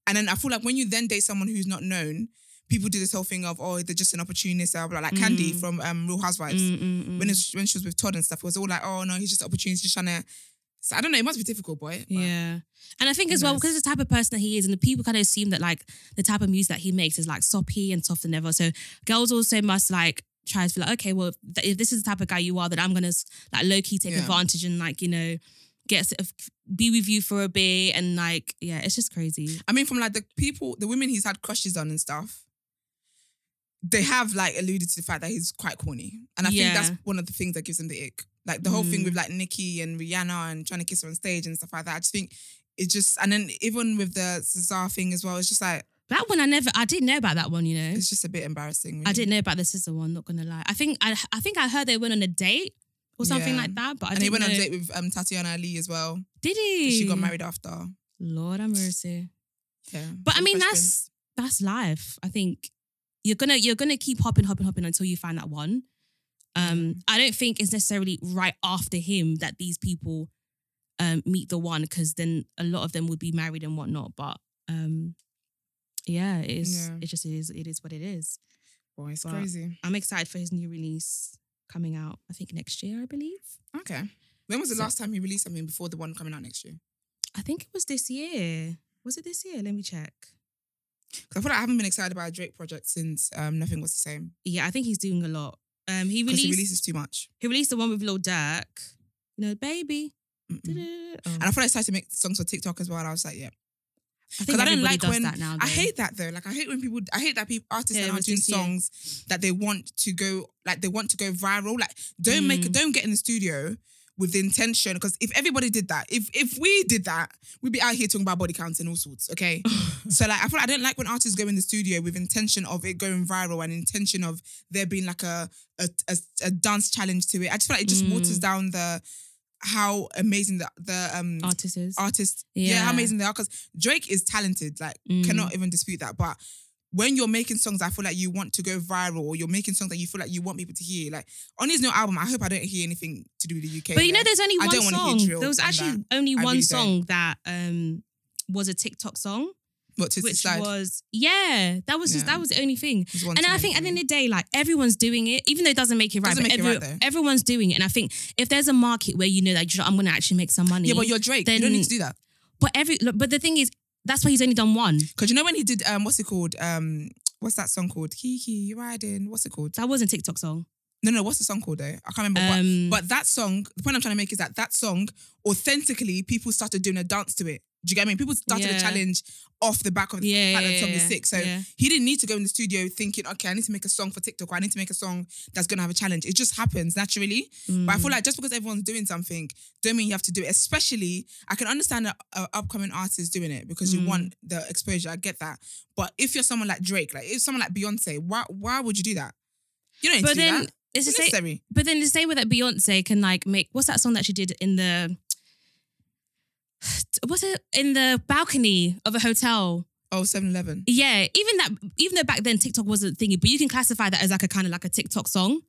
Speaker 2: and then I feel like when you then date someone who's not known, people do this whole thing of oh they're just an opportunist, blah, blah, like Kandi
Speaker 1: Mm.
Speaker 2: from um, Real Housewives.
Speaker 1: Mm, mm, mm.
Speaker 2: When it's, when she was with Todd and stuff, it was all like oh no he's just an opportunist, just trying to. So I don't know. It must be difficult, boy. but-
Speaker 1: Yeah. And I think as well, because the type of person that he is, and the people kind of assume that like the type of music that he makes is like soppy and soft and ever. So girls also must like try to feel like, okay, well, if this is the type of guy you are, then I'm gonna like low key take
Speaker 2: Yeah.
Speaker 1: advantage and like, you know, get sort of be with you for a bit and like, yeah, it's just crazy.
Speaker 2: I mean, from like the people, the women he's had crushes on and stuff, they have like alluded to the fact that he's quite corny. And I think that's one of the things that gives him the ick. Like the whole thing
Speaker 1: Mm.
Speaker 2: with like Nicki and Rihanna and trying to kiss her on stage and stuff like that. I just think it just, and then even with the Cesar thing as well, it's just like,
Speaker 1: That one I never, I didn't know about that one. You know,
Speaker 2: it's just a bit embarrassing.
Speaker 1: I
Speaker 2: really.
Speaker 1: didn't know about the sister one. Not gonna lie, I think I, I think I heard they went on a date or something
Speaker 2: Yeah.
Speaker 1: like that. But I
Speaker 2: and he
Speaker 1: didn't
Speaker 2: went on a date with um, Tatiana Ali as well.
Speaker 1: Did he?
Speaker 2: She got married after.
Speaker 1: Lord have mercy.
Speaker 2: Yeah.
Speaker 1: But I mean,
Speaker 2: Fresh
Speaker 1: that's that's life. I think you're gonna you're gonna keep hopping, hopping, hopping until you find that one. Um, I don't think it's necessarily right after him that these people um meet the one because then a lot of them would be married and whatnot. But um, yeah, it is.
Speaker 2: Yeah.
Speaker 1: It just is. It is what it is.
Speaker 2: Boy, it's
Speaker 1: But-
Speaker 2: crazy.
Speaker 1: I'm excited for his new release coming out. I think next year. I believe.
Speaker 2: Okay. When was the
Speaker 1: So-
Speaker 2: last time he released something before the one coming out next year?
Speaker 1: I think it was this year. Was it this year? Let me check.
Speaker 2: Because I feel like I haven't been excited about a Drake project since um, Nothing Was the Same.
Speaker 1: Yeah, I think he's doing a lot. Um, he
Speaker 2: Because
Speaker 1: released
Speaker 2: he releases too much.
Speaker 1: He released the one with Lil Durk. You know, baby.
Speaker 2: Mm-mm.
Speaker 1: Oh.
Speaker 2: And I thought I started to make songs for TikTok as well. And I was like, yeah.
Speaker 1: I think
Speaker 2: I don't
Speaker 1: everybody
Speaker 2: like
Speaker 1: does
Speaker 2: when-
Speaker 1: that now.
Speaker 2: I
Speaker 1: though.
Speaker 2: hate that though. Like I hate when people I hate that people artists
Speaker 1: Yeah,
Speaker 2: are
Speaker 1: it
Speaker 2: now
Speaker 1: was
Speaker 2: doing
Speaker 1: this year.
Speaker 2: songs that they want to go like they want to go viral. Like don't make
Speaker 1: Mm.
Speaker 2: don't get in the studio with intention because if everybody did that, if if we did that, we'd be out here talking about body counts and all sorts. Okay. [LAUGHS] so like I feel like I don't like when artists go in the studio with intention of it going viral and intention of there being like a a, a, a dance challenge to it. I just feel like it just
Speaker 1: Mm.
Speaker 2: waters down the how amazing the the um
Speaker 1: Artists is.
Speaker 2: artists. Yeah, how amazing they are. Because Drake is talented. Like,
Speaker 1: Mm.
Speaker 2: cannot even dispute that. But when you're making songs, I feel like you want to go viral, or you're making songs that you feel like you want people to hear. Like on his new album, I hope I don't hear anything to do with the UK.
Speaker 1: but you know, there's only
Speaker 2: I
Speaker 1: one
Speaker 2: don't
Speaker 1: song.
Speaker 2: drill
Speaker 1: There was actually only
Speaker 2: I
Speaker 1: one
Speaker 2: really
Speaker 1: song that um was a TikTok song,
Speaker 2: what to
Speaker 1: which was yeah, that was just that was the only thing. And I think at the end of the day, like everyone's doing it, even though it doesn't make it right.
Speaker 2: Make it right,
Speaker 1: everyone's doing it, and I think if there's a market where you know that know, I'm going to actually make some money,
Speaker 2: yeah, but you're Drake. then, you don't need to do that.
Speaker 1: but every but the thing is, that's why he's only done one.
Speaker 2: Because you know when he did um, what's it called? Um, what's that song called? Kiki, riding. What's it called?
Speaker 1: That wasn't TikTok song.
Speaker 2: No, no. What's the song called? Though I can't remember. what-
Speaker 1: Um,
Speaker 2: But that song, the point I'm trying to make is that that song, authentically, people started doing a dance to it. Do you get me? People started a
Speaker 1: Yeah.
Speaker 2: challenge off the back of the
Speaker 1: Yeah,
Speaker 2: fact that
Speaker 1: yeah,
Speaker 2: song is sick. So
Speaker 1: yeah.
Speaker 2: he didn't need to go in the studio thinking, okay, I need to make a song for TikTok or I need to make a song that's gonna have a challenge. It just happens naturally. But I
Speaker 1: Mm.
Speaker 2: feel like just because everyone's doing something, don't mean you have to do it. Especially, I can understand an upcoming artist doing it because you
Speaker 1: Mm.
Speaker 2: want the exposure. I get that. But if you're someone like Drake, like if someone like Beyonce, why why would you do that? You don't need
Speaker 1: but
Speaker 2: to do
Speaker 1: then
Speaker 2: that.
Speaker 1: it's
Speaker 2: It's necessary.
Speaker 1: But then the same way that Beyonce can like make what's that song that she did in the what's it in the balcony of a hotel?
Speaker 2: Oh, 7-Eleven.
Speaker 1: Yeah, even that, even though back then TikTok wasn't thingy, but you can classify that as like a kind of like a TikTok song.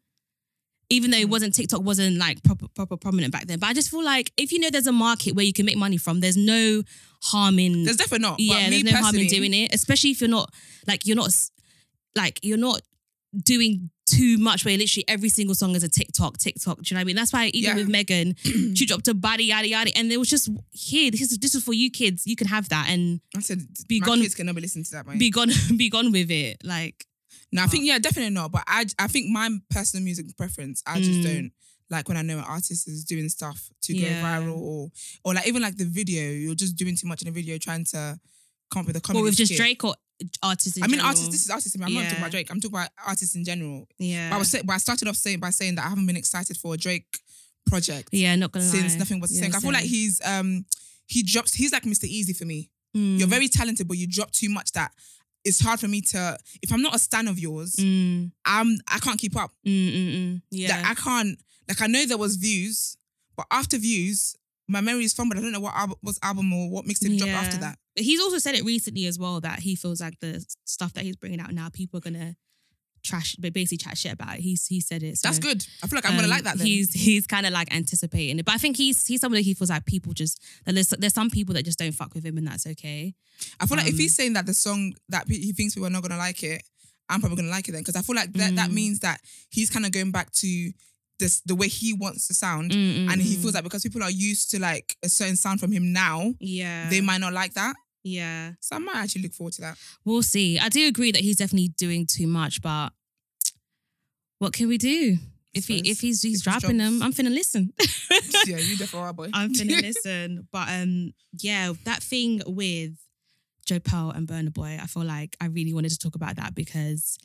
Speaker 1: Even though it
Speaker 2: Mm.
Speaker 1: wasn't TikTok wasn't like proper proper prominent back then, but I just feel like if you know there's a market where you can make money from, there's no harm in
Speaker 2: There's definitely not.
Speaker 1: yeah,
Speaker 2: but me
Speaker 1: there's no harm in doing it, especially if you're not like you're not like you're not doing too much where literally every single song is a TikTok, TikTok. Do you know what I mean? That's why even
Speaker 2: Yeah.
Speaker 1: with Megan, [CLEARS THROAT] she dropped a body yada yada, and it was just here. This is this is for you kids. You can have that and
Speaker 2: I said,
Speaker 1: Be
Speaker 2: my
Speaker 1: gone-
Speaker 2: kids can never listen to that. Man.
Speaker 1: be gone, [LAUGHS] be gone with it. Like
Speaker 2: no, I think yeah, definitely not. But I, I think my personal music preference, I just
Speaker 1: Mm.
Speaker 2: don't like when I know an artist is doing stuff to go
Speaker 1: Yeah.
Speaker 2: viral or or like even like the video, you're just doing too much in the video, trying to come up with a comedy.
Speaker 1: or with just. Drake or artists.
Speaker 2: I mean,
Speaker 1: general.
Speaker 2: artists. This is artists. I'm not talking about Drake. I'm talking about artists in general.
Speaker 1: yeah,
Speaker 2: But I was but I started off saying by saying that I haven't been excited for a Drake project
Speaker 1: yeah, not gonna
Speaker 2: since
Speaker 1: lie.
Speaker 2: nothing was the
Speaker 1: Yeah,
Speaker 2: same. I feel like he's um he drops. He's like Mr. Easy for me.
Speaker 1: Mm,
Speaker 2: You're very talented, but you drop too much that it's hard for me to. If I'm not a stan of yours,
Speaker 1: mm,
Speaker 2: I'm I can't keep up.
Speaker 1: mm, mm, mm. yeah.
Speaker 2: Like I can't. Like I know there was views, but after views, my memory is fun, but I don't know what album, what album or what mixtape dropped after that.
Speaker 1: He's also said it recently as well that he feels like the stuff that he's bringing out now, people are gonna trash, but basically chat shit about it. He's he said it. So,
Speaker 2: That's good. I feel like I'm gonna
Speaker 1: um,
Speaker 2: like that. Then.
Speaker 1: He's he's kind of like anticipating it, but I think he's he's somebody he feels like people just that there's there's some people that just don't fuck with him, and that's okay.
Speaker 2: I feel like if
Speaker 1: um,
Speaker 2: he's saying that the song that he thinks people are not gonna like it, I'm probably gonna like it then because I feel like that that
Speaker 1: Mm.
Speaker 2: means that he's kind of going back to this the way he wants to sound,
Speaker 1: Mm,
Speaker 2: and he
Speaker 1: mm,
Speaker 2: feels like because people are used to like a certain sound from him now,
Speaker 1: yeah,
Speaker 2: they might not like that.
Speaker 1: Yeah.
Speaker 2: So I might actually look forward to that.
Speaker 1: We'll see. I do agree that he's definitely doing too much, but what can we do? If he if he's he's dropping them. I'm finna listen. [LAUGHS]
Speaker 2: yeah, you definitely are, boy.
Speaker 1: I'm finna [LAUGHS] listen. But um, yeah, that thing with Joe Pearl and Burna Boy, I feel like I really wanted to talk about that because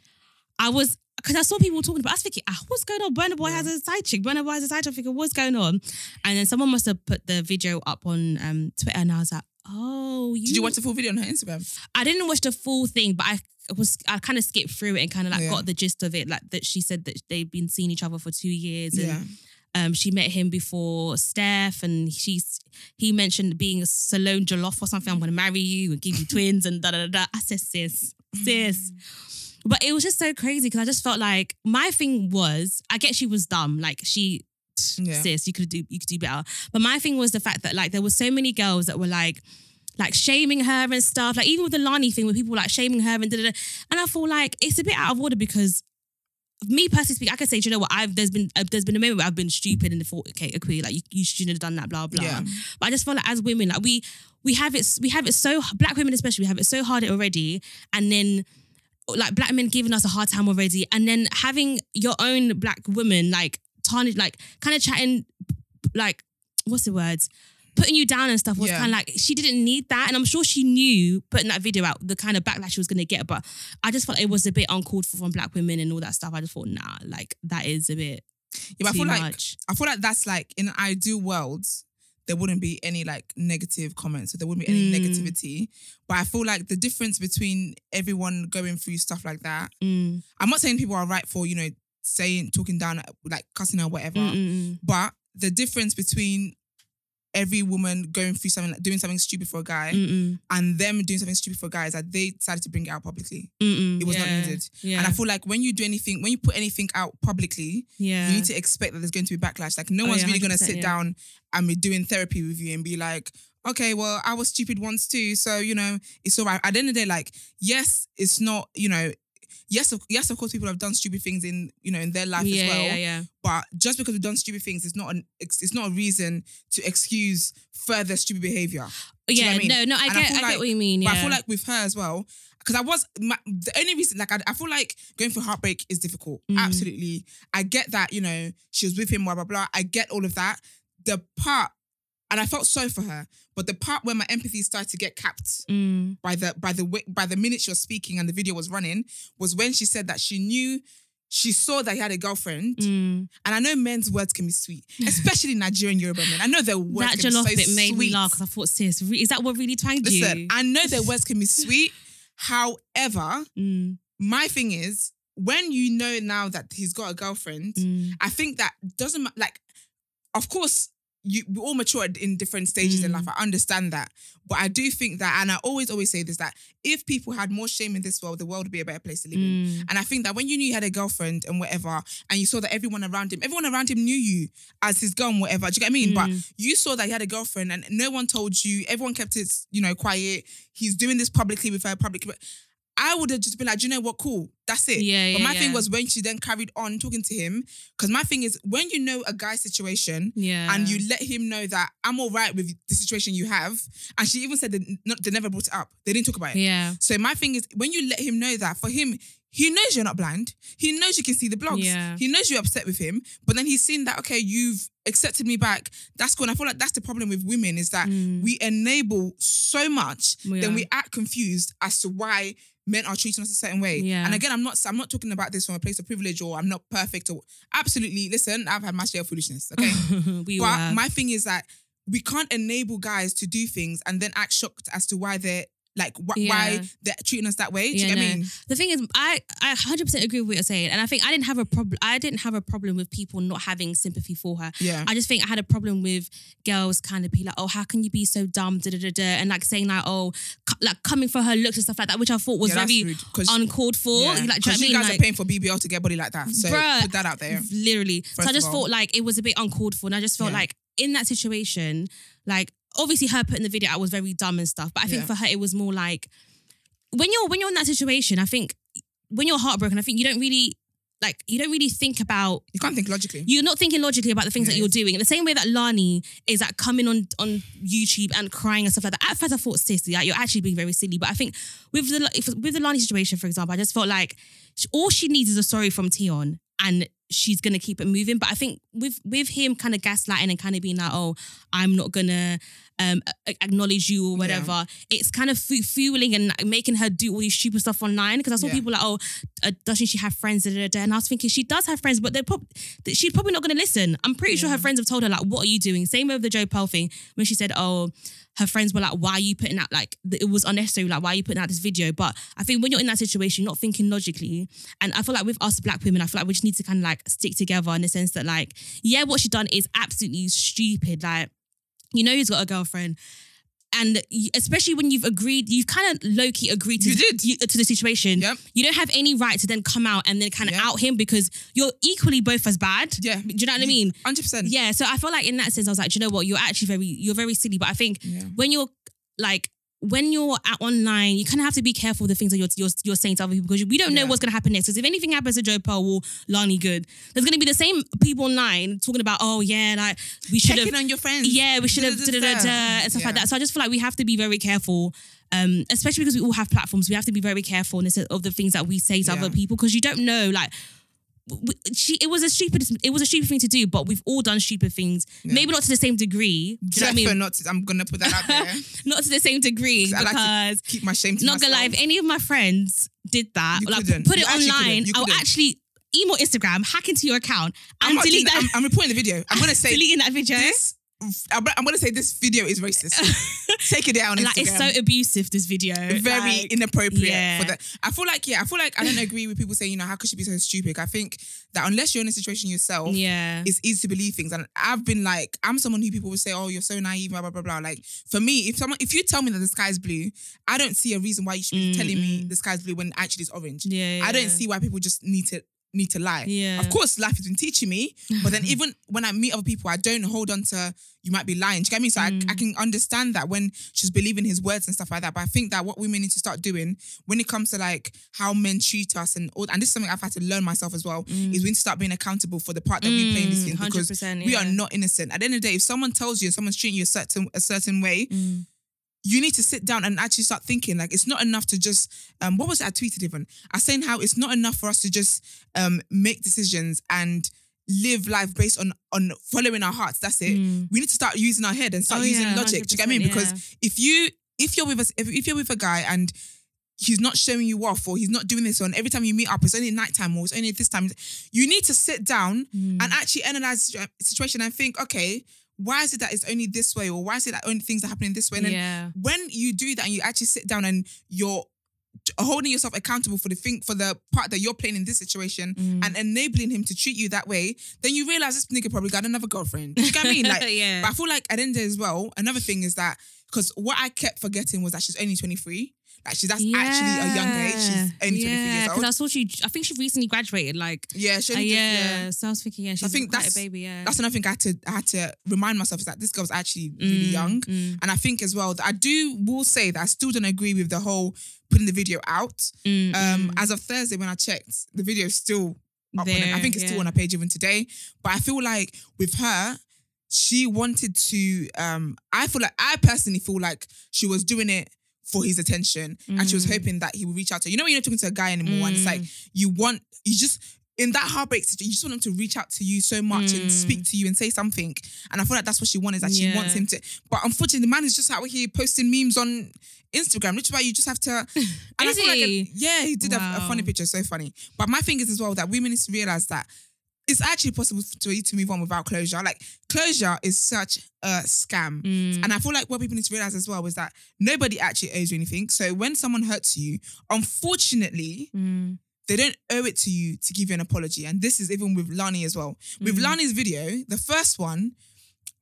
Speaker 1: I was because I saw people talking about. I was thinking, ah, what's going on? Burna Boy has a side chick. Burna Boy has a side chick. I'm thinking, what's going on? And then someone must have put the video up on um Twitter, and I was like, oh, you.
Speaker 2: Did you watch the full video on her Instagram?
Speaker 1: I didn't watch the full thing, but I was I kind of skipped through it and kind of like
Speaker 2: Yeah.
Speaker 1: got the gist of it. Like that she said that they've been seeing each other for two years, and
Speaker 2: Yeah.
Speaker 1: um, she met him before Steph, and she's he mentioned being a Salone Jollof or something. I'm gonna marry you and give you twins and da da da. da. I said, sis, sis. But it was just so crazy because I just felt like my thing was I get she was dumb, like she.
Speaker 2: Yeah.
Speaker 1: Sis, you could do you could do better. But my thing was the fact that like there were so many girls that were like, like shaming her and stuff. Like even with the Lani thing, where people were like shaming her and da da da. And I feel like it's a bit out of order because me personally speaking, I can say, do you know what? I've there's been uh, there's been a moment where I've been stupid and thought, okay, okay, like you, you shouldn't have done that, blah blah.
Speaker 2: Yeah.
Speaker 1: But I just feel like as women, like we we have it we have it so black women especially we have it so hard already, and then like black men giving us a hard time already, and then having your own black woman like tarnish like kind of chatting like what's the words putting you down and stuff was
Speaker 2: Yeah.
Speaker 1: kind of like she didn't need that and i'm sure she knew putting that video out the kind of backlash she was going to get but i just felt it was a bit uncalled for from black women and all that stuff i just thought nah like that is a bit
Speaker 2: Yeah, but I
Speaker 1: too
Speaker 2: feel like
Speaker 1: much
Speaker 2: I feel like that's like in an ideal world, there wouldn't be any like negative comments, so there wouldn't be any
Speaker 1: Mm.
Speaker 2: negativity. But I feel like the difference between everyone going through stuff like that,
Speaker 1: Mm.
Speaker 2: I'm not saying people are right for, you know, saying, talking down, like cussing or whatever,
Speaker 1: Mm, mm, mm.
Speaker 2: but the difference between every woman going through something, like doing something stupid for a guy,
Speaker 1: Mm, mm,
Speaker 2: and them doing something stupid for guys, that they decided to bring it out publicly.
Speaker 1: mm, mm.
Speaker 2: It was not needed.
Speaker 1: yeah
Speaker 2: And I feel like when you do anything, when you put anything out publicly,
Speaker 1: yeah
Speaker 2: you need to expect that there's going to be backlash. Like no
Speaker 1: Oh,
Speaker 2: one's
Speaker 1: yeah,
Speaker 2: really going to sit
Speaker 1: yeah.
Speaker 2: down and be doing therapy with you and be like, okay, well, I was stupid once too, so you know it's all right. At the end of the day, like yes, it's not you know. Yes, of, yes, of course, people have done stupid things in you know in their life
Speaker 1: yeah,
Speaker 2: as well.
Speaker 1: yeah yeah
Speaker 2: But just because we've done stupid things, it's not an it's, it's not a reason to excuse further stupid behavior. you know
Speaker 1: yeah
Speaker 2: I mean?
Speaker 1: no no i
Speaker 2: And
Speaker 1: get
Speaker 2: feel
Speaker 1: I,
Speaker 2: like-
Speaker 1: get what you mean yeah
Speaker 2: But I feel like with her as well, because I was my, the only reason, like I, I feel like going through heartbreak is difficult.
Speaker 1: Mm.
Speaker 2: Absolutely, I get that. You know, she was with him, blah blah blah. I get all of that. The part, and I felt sorry for her, but the part where my empathy started to get capped
Speaker 1: Mm,
Speaker 2: by the by the by the minute she was speaking and the video was running was when she said that she knew. She saw that he had a girlfriend,
Speaker 1: mm.
Speaker 2: and I know men's words can be sweet, especially [LAUGHS] Nigerian Yoruba men. I know their words
Speaker 1: that
Speaker 2: can be so
Speaker 1: bit made me
Speaker 2: sweet.
Speaker 1: laugh because i thought sis is that what really twanged
Speaker 2: Listen,
Speaker 1: you
Speaker 2: I know their words can be [LAUGHS] sweet. However,
Speaker 1: Mm,
Speaker 2: my thing is when you know now that he's got a girlfriend,
Speaker 1: mm,
Speaker 2: I think that doesn't like. Of course, you we all mature in different stages in
Speaker 1: Mm.
Speaker 2: life. I understand that, but I do think that, and I always always say this that if people had more shame in this world, the world would be a better place to live in.
Speaker 1: mm.
Speaker 2: And I think that when you knew you had a girlfriend and whatever, and you saw that everyone around him, everyone around him knew you as his girl and whatever. Do you get what I mean? But
Speaker 1: Mm.
Speaker 2: you saw that he had a girlfriend and no one told you. Everyone kept it, you know, quiet. He's doing this publicly with her publicly. I would have just been like, do you know what? Cool. That's it.
Speaker 1: Yeah,
Speaker 2: But
Speaker 1: yeah,
Speaker 2: my thing was when she then carried on talking to him, because my thing is when you know a guy's situation
Speaker 1: yeah
Speaker 2: and you let him know that I'm all right with the situation you have, and she even said that not, they never brought it up. They didn't talk about it.
Speaker 1: yeah
Speaker 2: So my thing is when you let him know that for him, he knows you're not blind. He knows you can see the blogs.
Speaker 1: Yeah.
Speaker 2: He knows you're upset with him. But then he's seen that, okay, you've accepted me back. That's cool. And I feel like that's the problem with women is that
Speaker 1: Mm.
Speaker 2: we enable so much,
Speaker 1: Yeah.
Speaker 2: then we act confused as to why men are treating us a certain way.
Speaker 1: Yeah.
Speaker 2: And again, I'm not I'm not talking about this from a place of privilege or I'm not perfect or absolutely listen, I've had my share of foolishness. Okay. [LAUGHS]
Speaker 1: we
Speaker 2: But
Speaker 1: have.
Speaker 2: my thing is that we can't enable guys to do things and then act shocked as to why they're like wh-
Speaker 1: Yeah.
Speaker 2: why they're treating us that way. Do you
Speaker 1: Yeah,
Speaker 2: get what I mean?
Speaker 1: The thing is, I I hundred percent agree with what you're saying, and I think I didn't have a problem. I didn't have a problem with people not having sympathy for her.
Speaker 2: Yeah.
Speaker 1: I just think I had a problem with girls kind of be like, oh, how can you be so dumb, da da da da, and like saying like, oh, like coming for her looks and stuff like that, which I thought was
Speaker 2: Yeah,
Speaker 1: very
Speaker 2: rude,
Speaker 1: uncalled for.
Speaker 2: Yeah.
Speaker 1: Like, do you know I mean?
Speaker 2: guys
Speaker 1: Like,
Speaker 2: are paying for BBL to get body like that. So
Speaker 1: Bruh.
Speaker 2: put that out there.
Speaker 1: literally. so I just thought like it was a bit uncalled for, and I just felt
Speaker 2: Yeah.
Speaker 1: like in that situation, like obviously her putting the video out was very dumb and stuff, but I think for her it was more like when you're when you're in that situation, I think when you're heartbroken, I think you don't really like you don't really think about
Speaker 2: You can't think logically.
Speaker 1: you're not thinking logically about the things that you're doing. In the same way that Lani is like coming on on YouTube and crying and stuff like that. At first, I thought, sis, like, you're actually being very silly. But I think with the if, with the Lani situation, for example, I just felt like sh- all she needs is a sorry from Tion, and she's gonna keep it moving. But I think with with him kind of gaslighting and kind of being like, oh, I'm not gonna um acknowledge you or whatever. It's kind of fu- fueling and making her do all these stupid stuff online. Because I saw
Speaker 2: Yeah.
Speaker 1: people like, oh, uh, doesn't she have friends? Da, da, da. And I was thinking she does have friends, but they're prob- she's probably not going to listen. I'm pretty sure her friends have told her like, "What are you doing?" Same with the Joe Pearl thing when she said, "Oh." Her friends were like, "Why are you putting out like it was unnecessary? Like, why are you putting out this video?" But I think when you're in that situation, you're not thinking logically, and I feel like with us black women, I feel like we just need to kind of like stick together in the sense that like, yeah, what she done is absolutely stupid. Like, you know, he's got a girlfriend, and especially when you've agreed, you've kind of low key agreed to
Speaker 2: You did.
Speaker 1: you- to the situation.
Speaker 2: Yep.
Speaker 1: You don't have any right to then come out and then kind of
Speaker 2: Yep.
Speaker 1: out him because you're equally both as bad.
Speaker 2: Yeah.
Speaker 1: Do you know what I mean?
Speaker 2: Hundred percent.
Speaker 1: Yeah. So I feel like in that sense, I was like, "Do you know what? You're actually very, you're very silly. But I think
Speaker 2: Yeah.
Speaker 1: when you're like, when you're at online, you kind of have to be careful of the things that you're, you're, you're saying to other people because we don't know
Speaker 2: Yeah.
Speaker 1: what's going to happen next. Because if anything happens to Joe Pearl or Lani Good, there's going to be the same people online talking about, oh, yeah, like we should have.
Speaker 2: On your friends.
Speaker 1: Yeah, we should have and stuff like that. So I just feel like we have to be very careful, um, especially because we all have platforms. We have to be very careful in the sense of the things that we say to
Speaker 2: Yeah.
Speaker 1: other people because you don't know, like. She, it was a stupid, it was a stupid thing to do, but we've all done stupid things. Maybe not to the same degree. Do you know what I mean?
Speaker 2: not. To, I'm gonna put that out there. [LAUGHS]
Speaker 1: not to the same degree
Speaker 2: I like
Speaker 1: because
Speaker 2: to keep my shame to
Speaker 1: not gonna lie, if any of my friends did that,
Speaker 2: You
Speaker 1: like
Speaker 2: couldn't.
Speaker 1: put
Speaker 2: You
Speaker 1: it online, I'll actually email Instagram, hack into your account,
Speaker 2: I'm
Speaker 1: and delete
Speaker 2: that.
Speaker 1: that.
Speaker 2: I'm, I'm reporting the video. I'm gonna [LAUGHS] say
Speaker 1: deleting that video.
Speaker 2: this. I'm gonna say this video is racist. [LAUGHS] Take it down.
Speaker 1: like it's so abusive. This video,
Speaker 2: very
Speaker 1: Like,
Speaker 2: inappropriate
Speaker 1: yeah.
Speaker 2: for that. I feel like yeah, I feel like I don't agree with people saying you know how could she be so stupid. I think that unless you're in a situation yourself,
Speaker 1: Yeah.
Speaker 2: it's easy to believe things. And I've been like, I'm someone who people will say, oh, you're so naive, blah blah blah blah. Like for me, if someone if you tell me that the sky's blue, I don't see a reason why you should be telling me the sky's blue when actually it's orange.
Speaker 1: Yeah,
Speaker 2: I don't see why people just need to need to lie.
Speaker 1: Yeah.
Speaker 2: Of course, life has been teaching me, but then [LAUGHS] even when I meet other people, I don't hold on to you might be lying. Do you get me? So
Speaker 1: Mm.
Speaker 2: I, I can understand that when she's believing his words and stuff like that. But I think that what women need to start doing when it comes to like how men treat us and all, and this is something I've had to learn myself as well, is we need to start being accountable for the part that we play in this
Speaker 1: Mm,
Speaker 2: thing because
Speaker 1: 100%,
Speaker 2: we are not innocent. At the end of the day, if someone tells you someone's treating you a certain a certain way,
Speaker 1: Mm.
Speaker 2: You need to sit down and actually start thinking. Like it's not enough to just um what was it I tweeted even? I was saying how it's not enough for us to just um make decisions and live life based on on following our hearts. That's it. We need to start using our head and start
Speaker 1: Mm. Oh,
Speaker 2: using
Speaker 1: yeah,
Speaker 2: logic. Do you get me?
Speaker 1: 100%,
Speaker 2: Because
Speaker 1: yeah.
Speaker 2: if you if you're with us if, if you're with a guy and he's not showing you off or he's not doing this on every time you meet up it's only nighttime or it's only this time you need to sit down
Speaker 1: Mm.
Speaker 2: and actually analyze the situation and think okay why is it that it's only this way or why is it that only things are happening this way and then
Speaker 1: Yeah.
Speaker 2: when you do that and you actually sit down and you're holding yourself accountable for the thing for the part that you're playing in this situation
Speaker 1: Mm.
Speaker 2: and enabling him to treat you that way, then you realize this nigga probably got another girlfriend. Do you get what I mean? [LAUGHS] Like,
Speaker 1: Yeah.
Speaker 2: but I feel like at the end of the day as well, another thing is that because what I kept forgetting was that she's only 23. Like she that's actually a young age. She's only 23
Speaker 1: yeah,
Speaker 2: years
Speaker 1: because. I saw she. I think she recently graduated. Like,
Speaker 2: yeah, she
Speaker 1: uh,
Speaker 2: just-
Speaker 1: yeah. So I was thinking, yeah, she's
Speaker 2: I think that's
Speaker 1: a baby. Yeah,
Speaker 2: That's another thing I had to I had to remind myself is that this girl's actually really
Speaker 1: Mm,
Speaker 2: young,
Speaker 1: mm.
Speaker 2: and I think as well that I do will say that I still don't agree with the whole putting the video out.
Speaker 1: Mm,
Speaker 2: Um,
Speaker 1: mm.
Speaker 2: as of Thursday when I checked, the video is still up on it. I think it's still on her page even today. But I feel like with her, she wanted to. Um, I feel like I personally feel like she was doing it for his attention, and she was
Speaker 1: Mm.
Speaker 2: hoping that he would reach out to her. You know, when you're not talking to a guy anymore, and it's like you want you just. In that heartbreak situation, you just want him to reach out to you so much and
Speaker 1: Mm.
Speaker 2: speak to you and say something. And I feel like that's what she wanted, is that she wants him to. But unfortunately, the man is just out here posting memes on Instagram, which is why you just have to. And [LAUGHS] I
Speaker 1: Is
Speaker 2: feel like,
Speaker 1: he?
Speaker 2: yeah, he did have a
Speaker 1: Wow.
Speaker 2: funny picture, so funny. But my thing is as well that women need to realize that it's actually possible for you to move on without closure. Like closure is such a scam.
Speaker 1: Mm.
Speaker 2: And I feel like what people need to realize as well is that nobody actually owes you anything. So when someone hurts you, unfortunately,
Speaker 1: Mm.
Speaker 2: they don't owe it to you to give you an apology. And this is even with Lani as well. With
Speaker 1: Mhm.
Speaker 2: Lani's video, the first one,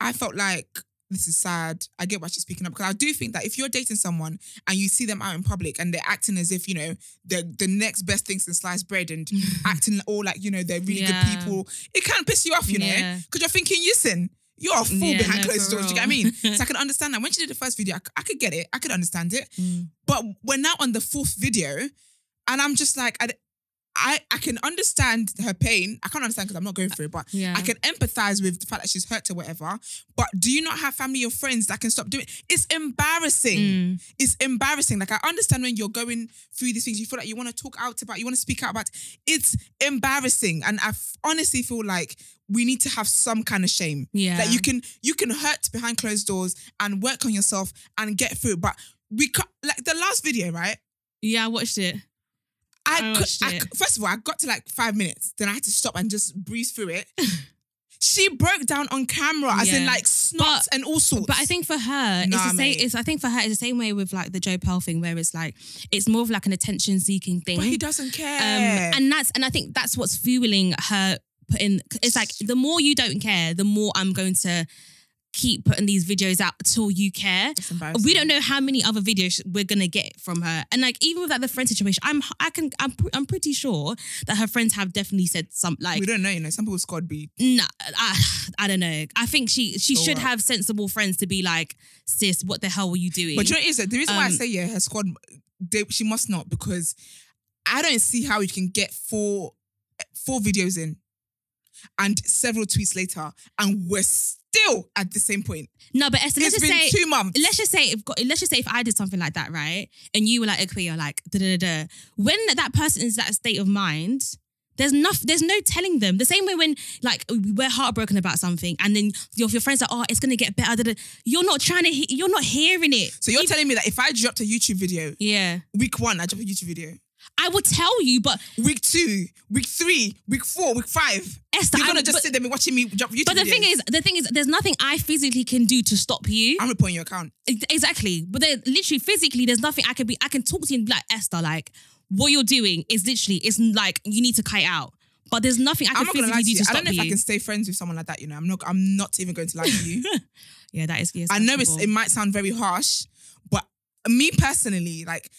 Speaker 2: I felt like this is sad. I get why she's speaking up because I do think that if you're dating someone and you see them out in public and they're acting as if you know they're the next best things in sliced bread and [LAUGHS] acting all like you know they're really
Speaker 1: Yeah.
Speaker 2: good people, it can piss you off, you know, because you're thinking, listen. You're a fool
Speaker 1: Yeah,
Speaker 2: behind
Speaker 1: no,
Speaker 2: closed doors. Do you get what I mean? [LAUGHS] So I can understand that. When she did the first video, I could get it. I could understand it.
Speaker 1: Mm.
Speaker 2: But we're now on the fourth video, and I'm just like, I, I, I can understand her pain. I can't understand because I'm not going through it, but
Speaker 1: Yeah.
Speaker 2: I can empathize with the fact that she's hurt or whatever. But do you not have family or friends that can stop doing? It's embarrassing.
Speaker 1: Mm.
Speaker 2: It's embarrassing. Like I understand when you're going through these things, you feel like you want to talk out about, you want to speak out about. It's embarrassing, and I f- honestly feel like we need to have some kind of shame.
Speaker 1: Yeah.
Speaker 2: That you can you can hurt behind closed doors and work on yourself and get through. it. But we ca- like the last video, right?
Speaker 1: Yeah, I watched it. I
Speaker 2: I, could, I first of all, I got to like five minutes. Then I had to stop and just breeze through it. [LAUGHS] she broke down on camera, as in like snots
Speaker 1: But-
Speaker 2: and all sorts.
Speaker 1: But I think for her,
Speaker 2: Nah,
Speaker 1: it's the same. It's I think for her, it's the same way with like the Joe Pearl thing, where it's like it's more of like an attention seeking thing.
Speaker 2: but he doesn't care.
Speaker 1: um, and that's and I think that's what's fueling her putting. It's like the more you don't care, the more I'm going to keep putting these videos out till you care. We don't know how many other videos we're gonna get from her, and like even with like the friend situation, I'm I can I'm I'm pretty sure that her friends have definitely said some like
Speaker 2: we don't know, you know. Some people squad be
Speaker 1: Nah, I, I don't know. I think she she
Speaker 2: So
Speaker 1: should
Speaker 2: what?
Speaker 1: have sensible friends to be like, sis, what the hell were you doing?
Speaker 2: But you know is it the reason why I
Speaker 1: Um,
Speaker 2: say yeah, her squad, they, she must not because I don't see how you can get four four videos in and several tweets later, and we're still at the same point.
Speaker 1: no, but Esther, let's
Speaker 2: It's
Speaker 1: just
Speaker 2: been
Speaker 1: say,
Speaker 2: two months.
Speaker 1: let's just say if let's just say if I did something like that, right, and you were like, okay, you're like, da da da. da. When that person is that state of mind. There's no, there's no telling them. The same way when like we're heartbroken about something, and then your, your friends are, oh, it's gonna get better. da, da. You're not trying to, he- you're not hearing it.
Speaker 2: So you're
Speaker 1: Even-
Speaker 2: telling me that if I dropped a YouTube video,
Speaker 1: yeah,
Speaker 2: week one, I dropped a YouTube video.
Speaker 1: I would tell you, but
Speaker 2: Week two, week three, week four, week five.
Speaker 1: Esther,
Speaker 2: You're gonna just
Speaker 1: but-
Speaker 2: sit there and be watching me jump YouTube
Speaker 1: But the
Speaker 2: videos.
Speaker 1: thing is, the thing is, there's nothing I physically can do to stop you.
Speaker 2: I'm reporting your account.
Speaker 1: Exactly. But then literally physically, there's nothing I can be I can talk to you and be like, Esther, like, what you're doing is literally it's like you need to cut out. But there's nothing I
Speaker 2: I'm
Speaker 1: can
Speaker 2: not gonna lie
Speaker 1: physically
Speaker 2: to
Speaker 1: do
Speaker 2: you.
Speaker 1: to
Speaker 2: I
Speaker 1: stop
Speaker 2: don't know if
Speaker 1: you.
Speaker 2: I can stay friends with someone like that. You know, I'm not. I'm not even going to lie to you. [LAUGHS]
Speaker 1: yeah, that is yes,
Speaker 2: I know it's, it might sound very harsh, but me personally, like,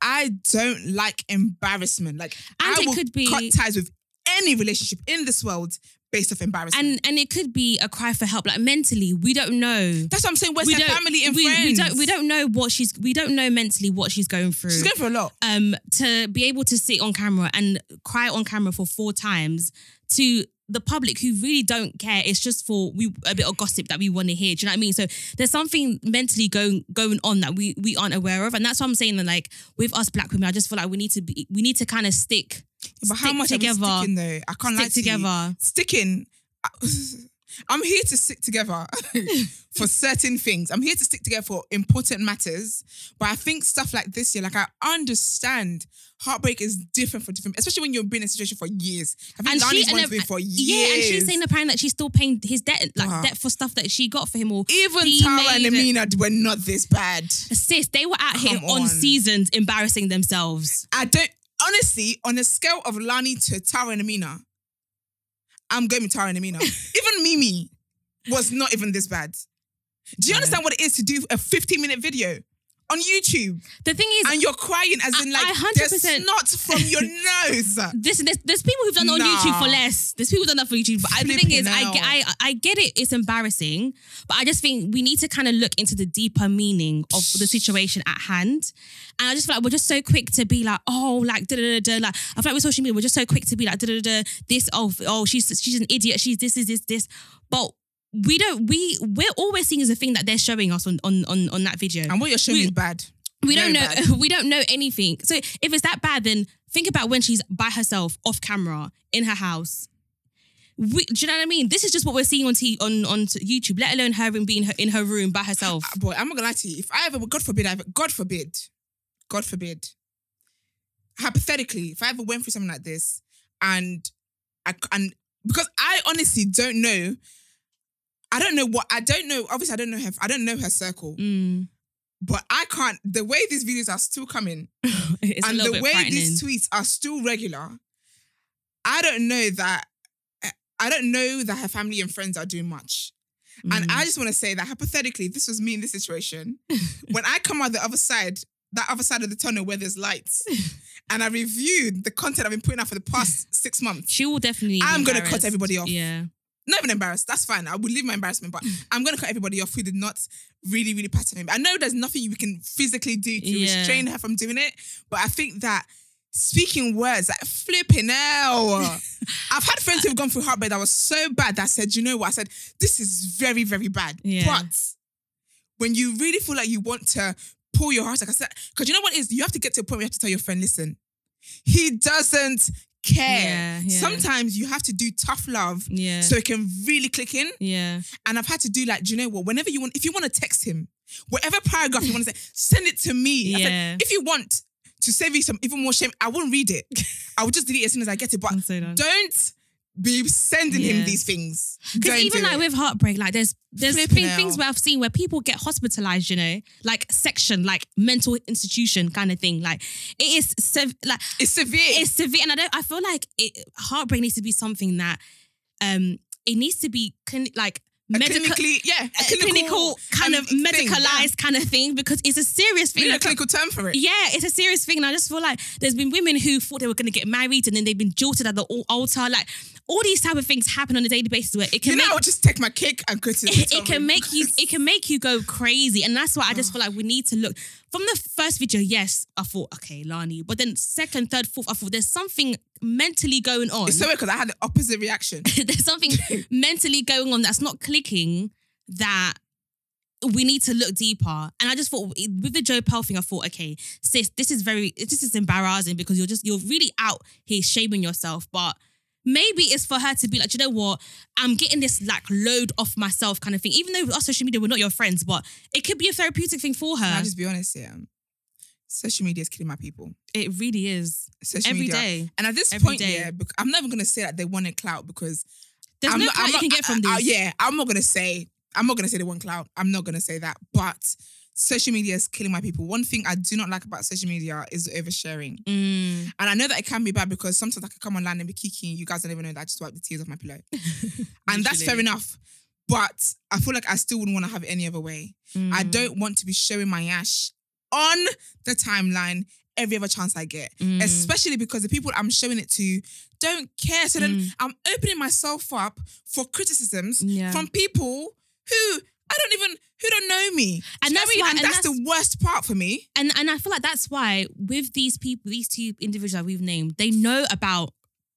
Speaker 2: I don't like embarrassment. Like,
Speaker 1: And
Speaker 2: I
Speaker 1: it
Speaker 2: will
Speaker 1: could be-
Speaker 2: cut ties with any relationship in this world based off embarrassment.
Speaker 1: and and it could be a cry for help. Like mentally, we don't know.
Speaker 2: that's what I'm saying. Where's
Speaker 1: we
Speaker 2: her family and
Speaker 1: we,
Speaker 2: friends?
Speaker 1: we don't we don't know what she's we don't know mentally what she's going through.
Speaker 2: She's going through a lot.
Speaker 1: um to be able to sit on camera and cry on camera for four times to the public who really don't care. It's just for we a bit of gossip that we want to hear. Do you know what I mean? So there's something mentally going going on that we we aren't aware of, and that's what I'm saying. That like with us black women, I just feel like we need to be we need to kind of stick.
Speaker 2: But how much
Speaker 1: together,
Speaker 2: are we sticking though? I can't
Speaker 1: stick
Speaker 2: you.
Speaker 1: together.
Speaker 2: Sticking. [LAUGHS] I'm here to stick together [LAUGHS] [LAUGHS] for certain things. I'm here to stick together for important matters. But I think stuff like this, yeah, like I understand heartbreak is different for different, especially when you've been in a situation for years. I think
Speaker 1: And
Speaker 2: Lani's
Speaker 1: and
Speaker 2: one
Speaker 1: then-
Speaker 2: been for years.
Speaker 1: Yeah, and she's saying apparently that she's still paying his debt, like
Speaker 2: Wow.
Speaker 1: debt for stuff that she got for him. Or
Speaker 2: even Tara and Amina were not this bad.
Speaker 1: sis, they were out here on
Speaker 2: on.
Speaker 1: seasons embarrassing themselves.
Speaker 2: I don't honestly, on a scale of Lani to Tara and Amina, I'm going with Tara and Amina. even Mimi was not even this bad. Do you understand what it is to do a 15 minute video on YouTube
Speaker 1: The thing is,
Speaker 2: and you're crying as in like
Speaker 1: I 100%
Speaker 2: there's snot from your nose? [LAUGHS]
Speaker 1: This, there's, there's people who've done it on. YouTube for less. There's people who've done that for YouTube. But I, the thing is, I, get- I I get it. It's embarrassing, but I just think we need to kind of look into the deeper meaning of the situation at hand. And I just feel like we're just so quick to be like, oh, like da da da da. Like I feel like with social media, we're just so quick to be like da da da. da, This oh oh she's she's an idiot. She's this is this this. But we don't we we're always seeing as a thing that they're showing us on on on, on that video
Speaker 2: And what you're showing
Speaker 1: We-
Speaker 2: is bad.
Speaker 1: we
Speaker 2: Very
Speaker 1: don't know
Speaker 2: bad. [LAUGHS]
Speaker 1: we don't know anything so if it's that bad then think about when she's by herself off camera in her house we, do you know what I mean? This is just what we're seeing on t- on on YouTube. Let alone her in being her, in her room by herself.
Speaker 2: Uh, Boy, I'm not gonna lie to you. If I ever, God forbid, I ever, God forbid, God forbid, hypothetically, if I ever went through something like this and I, and because I honestly don't know. I don't know what I don't know. Obviously, I don't know her. I don't know her circle,
Speaker 1: Mm.
Speaker 2: but I can't. The way these videos are still coming, [LAUGHS] and the way these tweets are still regular, I don't know that. I don't know that her family and friends are doing much. And
Speaker 1: Mm.
Speaker 2: I just want to say that hypothetically, this was me in this situation, [LAUGHS] when I come out the other side, that other side of the tunnel where there's lights, [LAUGHS] and I reviewed the content I've been putting out for the past six months,
Speaker 1: she will definitely.
Speaker 2: I'm gonna cut everybody off.
Speaker 1: Yeah.
Speaker 2: Not even embarrassed. That's fine. I will leave my embarrassment, but mm. I'm gonna cut everybody off who did not really, really pattern him. I know there's nothing we can physically do to
Speaker 1: Yeah.
Speaker 2: restrain her from doing it, but I think that speaking words like flipping hell. [LAUGHS] I've had friends who've gone through heartbreak that was so bad that I said, you know what? I said, this is very, very bad.
Speaker 1: Yeah.
Speaker 2: But when you really feel like you want to pull your heart, like I said, because you know what it is? You have to get to a point where you have to tell your friend, listen, he doesn't care.
Speaker 1: Yeah, yeah.
Speaker 2: Sometimes you have to do tough love
Speaker 1: Yeah.
Speaker 2: so it can really click in.
Speaker 1: yeah.
Speaker 2: And I've had to do like, do you know what? Whenever you want, if you want to text him, whatever paragraph you want to say, [LAUGHS] send it to me.
Speaker 1: Yeah.
Speaker 2: said, if you want to save you some even more shame, I won't read it. [LAUGHS] I will just delete it as soon as I get it. But don't be sending him these things.
Speaker 1: Because even like
Speaker 2: it.
Speaker 1: with heartbreak, like there's there's been things where I've seen where people get hospitalized, you know, like section, like mental institution kind of thing. Like it is sev- like
Speaker 2: it's severe.
Speaker 1: it's severe, and I don't. I feel like it, heartbreak needs to be something that um it needs to be clin- like medical.
Speaker 2: clinically, yeah, a
Speaker 1: clinical,
Speaker 2: clinical,
Speaker 1: kind of
Speaker 2: thing, yeah.
Speaker 1: medicalized kind of thing because it's a serious thing.
Speaker 2: need a clinical term for it.
Speaker 1: yeah, it's a serious thing. And I just feel like there's been women who thought they were going to get married and then they've been jilted at the altar. Like all these type of things happen on a daily basis where it can
Speaker 2: You know,
Speaker 1: make
Speaker 2: I would just take my cake and go to [LAUGHS]
Speaker 1: it, it can make you it can make you go crazy and that's why i just oh. feel like we need to look from the first video yes i thought okay lani but then second third fourth i thought there's something mentally going on
Speaker 2: It's so weird because I had the opposite reaction. [LAUGHS]
Speaker 1: there's something [LAUGHS] mentally going on that's not clicking that we need to look deeper. And I just thought with the Joe Pell thing, I thought, okay, sis, this is very, this is embarrassing because you're just, you're really out here shaming yourself. But maybe it's for her to be like, you know what, I'm getting this like load off myself kind of thing. Even though on social media we're not your friends, but it could be a therapeutic thing for her.
Speaker 2: Can I just be honest here? Social media is killing my people.
Speaker 1: it really is
Speaker 2: Social
Speaker 1: every
Speaker 2: media.
Speaker 1: day.
Speaker 2: And at this
Speaker 1: Every
Speaker 2: point,
Speaker 1: day.
Speaker 2: yeah, I'm never gonna say that they wanted clout because
Speaker 1: There's
Speaker 2: I'm
Speaker 1: no
Speaker 2: not,
Speaker 1: clout
Speaker 2: I'm
Speaker 1: you can get from
Speaker 2: I- I-
Speaker 1: this.
Speaker 2: yeah, I'm not gonna say. I'm not gonna say they want clout. I'm not gonna say that. But social media is killing my people. One thing I do not like about social media is the oversharing.
Speaker 1: Mm,
Speaker 2: And I know that it can be bad because sometimes I can come online and be kicking. You guys don't even know that I just wipe the tears off my pillow. [LAUGHS] and that's fair enough. But I feel like I still wouldn't want to have it any other way. I
Speaker 1: mm,
Speaker 2: don't want to be showing my ash on the timeline every other chance I get.
Speaker 1: mm,
Speaker 2: Especially because the people I'm showing it to don't care. So then
Speaker 1: Mm.
Speaker 2: I'm opening myself up for criticisms
Speaker 1: Yeah.
Speaker 2: from people who I don't even who don't know me.
Speaker 1: And
Speaker 2: Do you know
Speaker 1: that's why-
Speaker 2: and
Speaker 1: and
Speaker 2: that's, the worst part for me.
Speaker 1: and and I feel like that's why with these people, these two individuals that we've named, they know about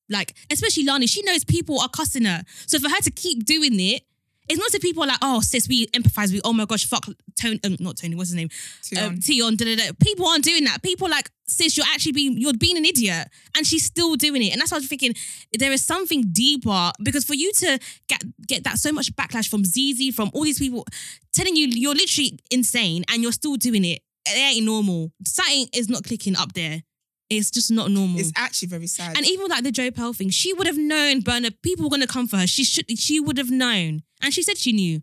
Speaker 1: like, especially Lani, she knows people are cussing her. So for her to keep doing it, it's not that people are like, oh sis, we empathize We, oh my gosh, fuck Tony, um, not Tony, what's his name? Um,
Speaker 2: Tion.
Speaker 1: Tion, da, da, da. People aren't doing that. People like, sis, you're actually being, you're being an idiot. And she's still doing it. And that's why I was thinking, there is something deeper because for you to get get that so much backlash from ZZ, from all these people telling you you're literally insane and you're still doing it, it ain't normal. Something is not clicking up there. It's just not normal.
Speaker 2: It's actually very sad.
Speaker 1: And even like the Joe Pell thing, she would have known, Burner, people were gonna come for her. She should she would have known. And she said she knew.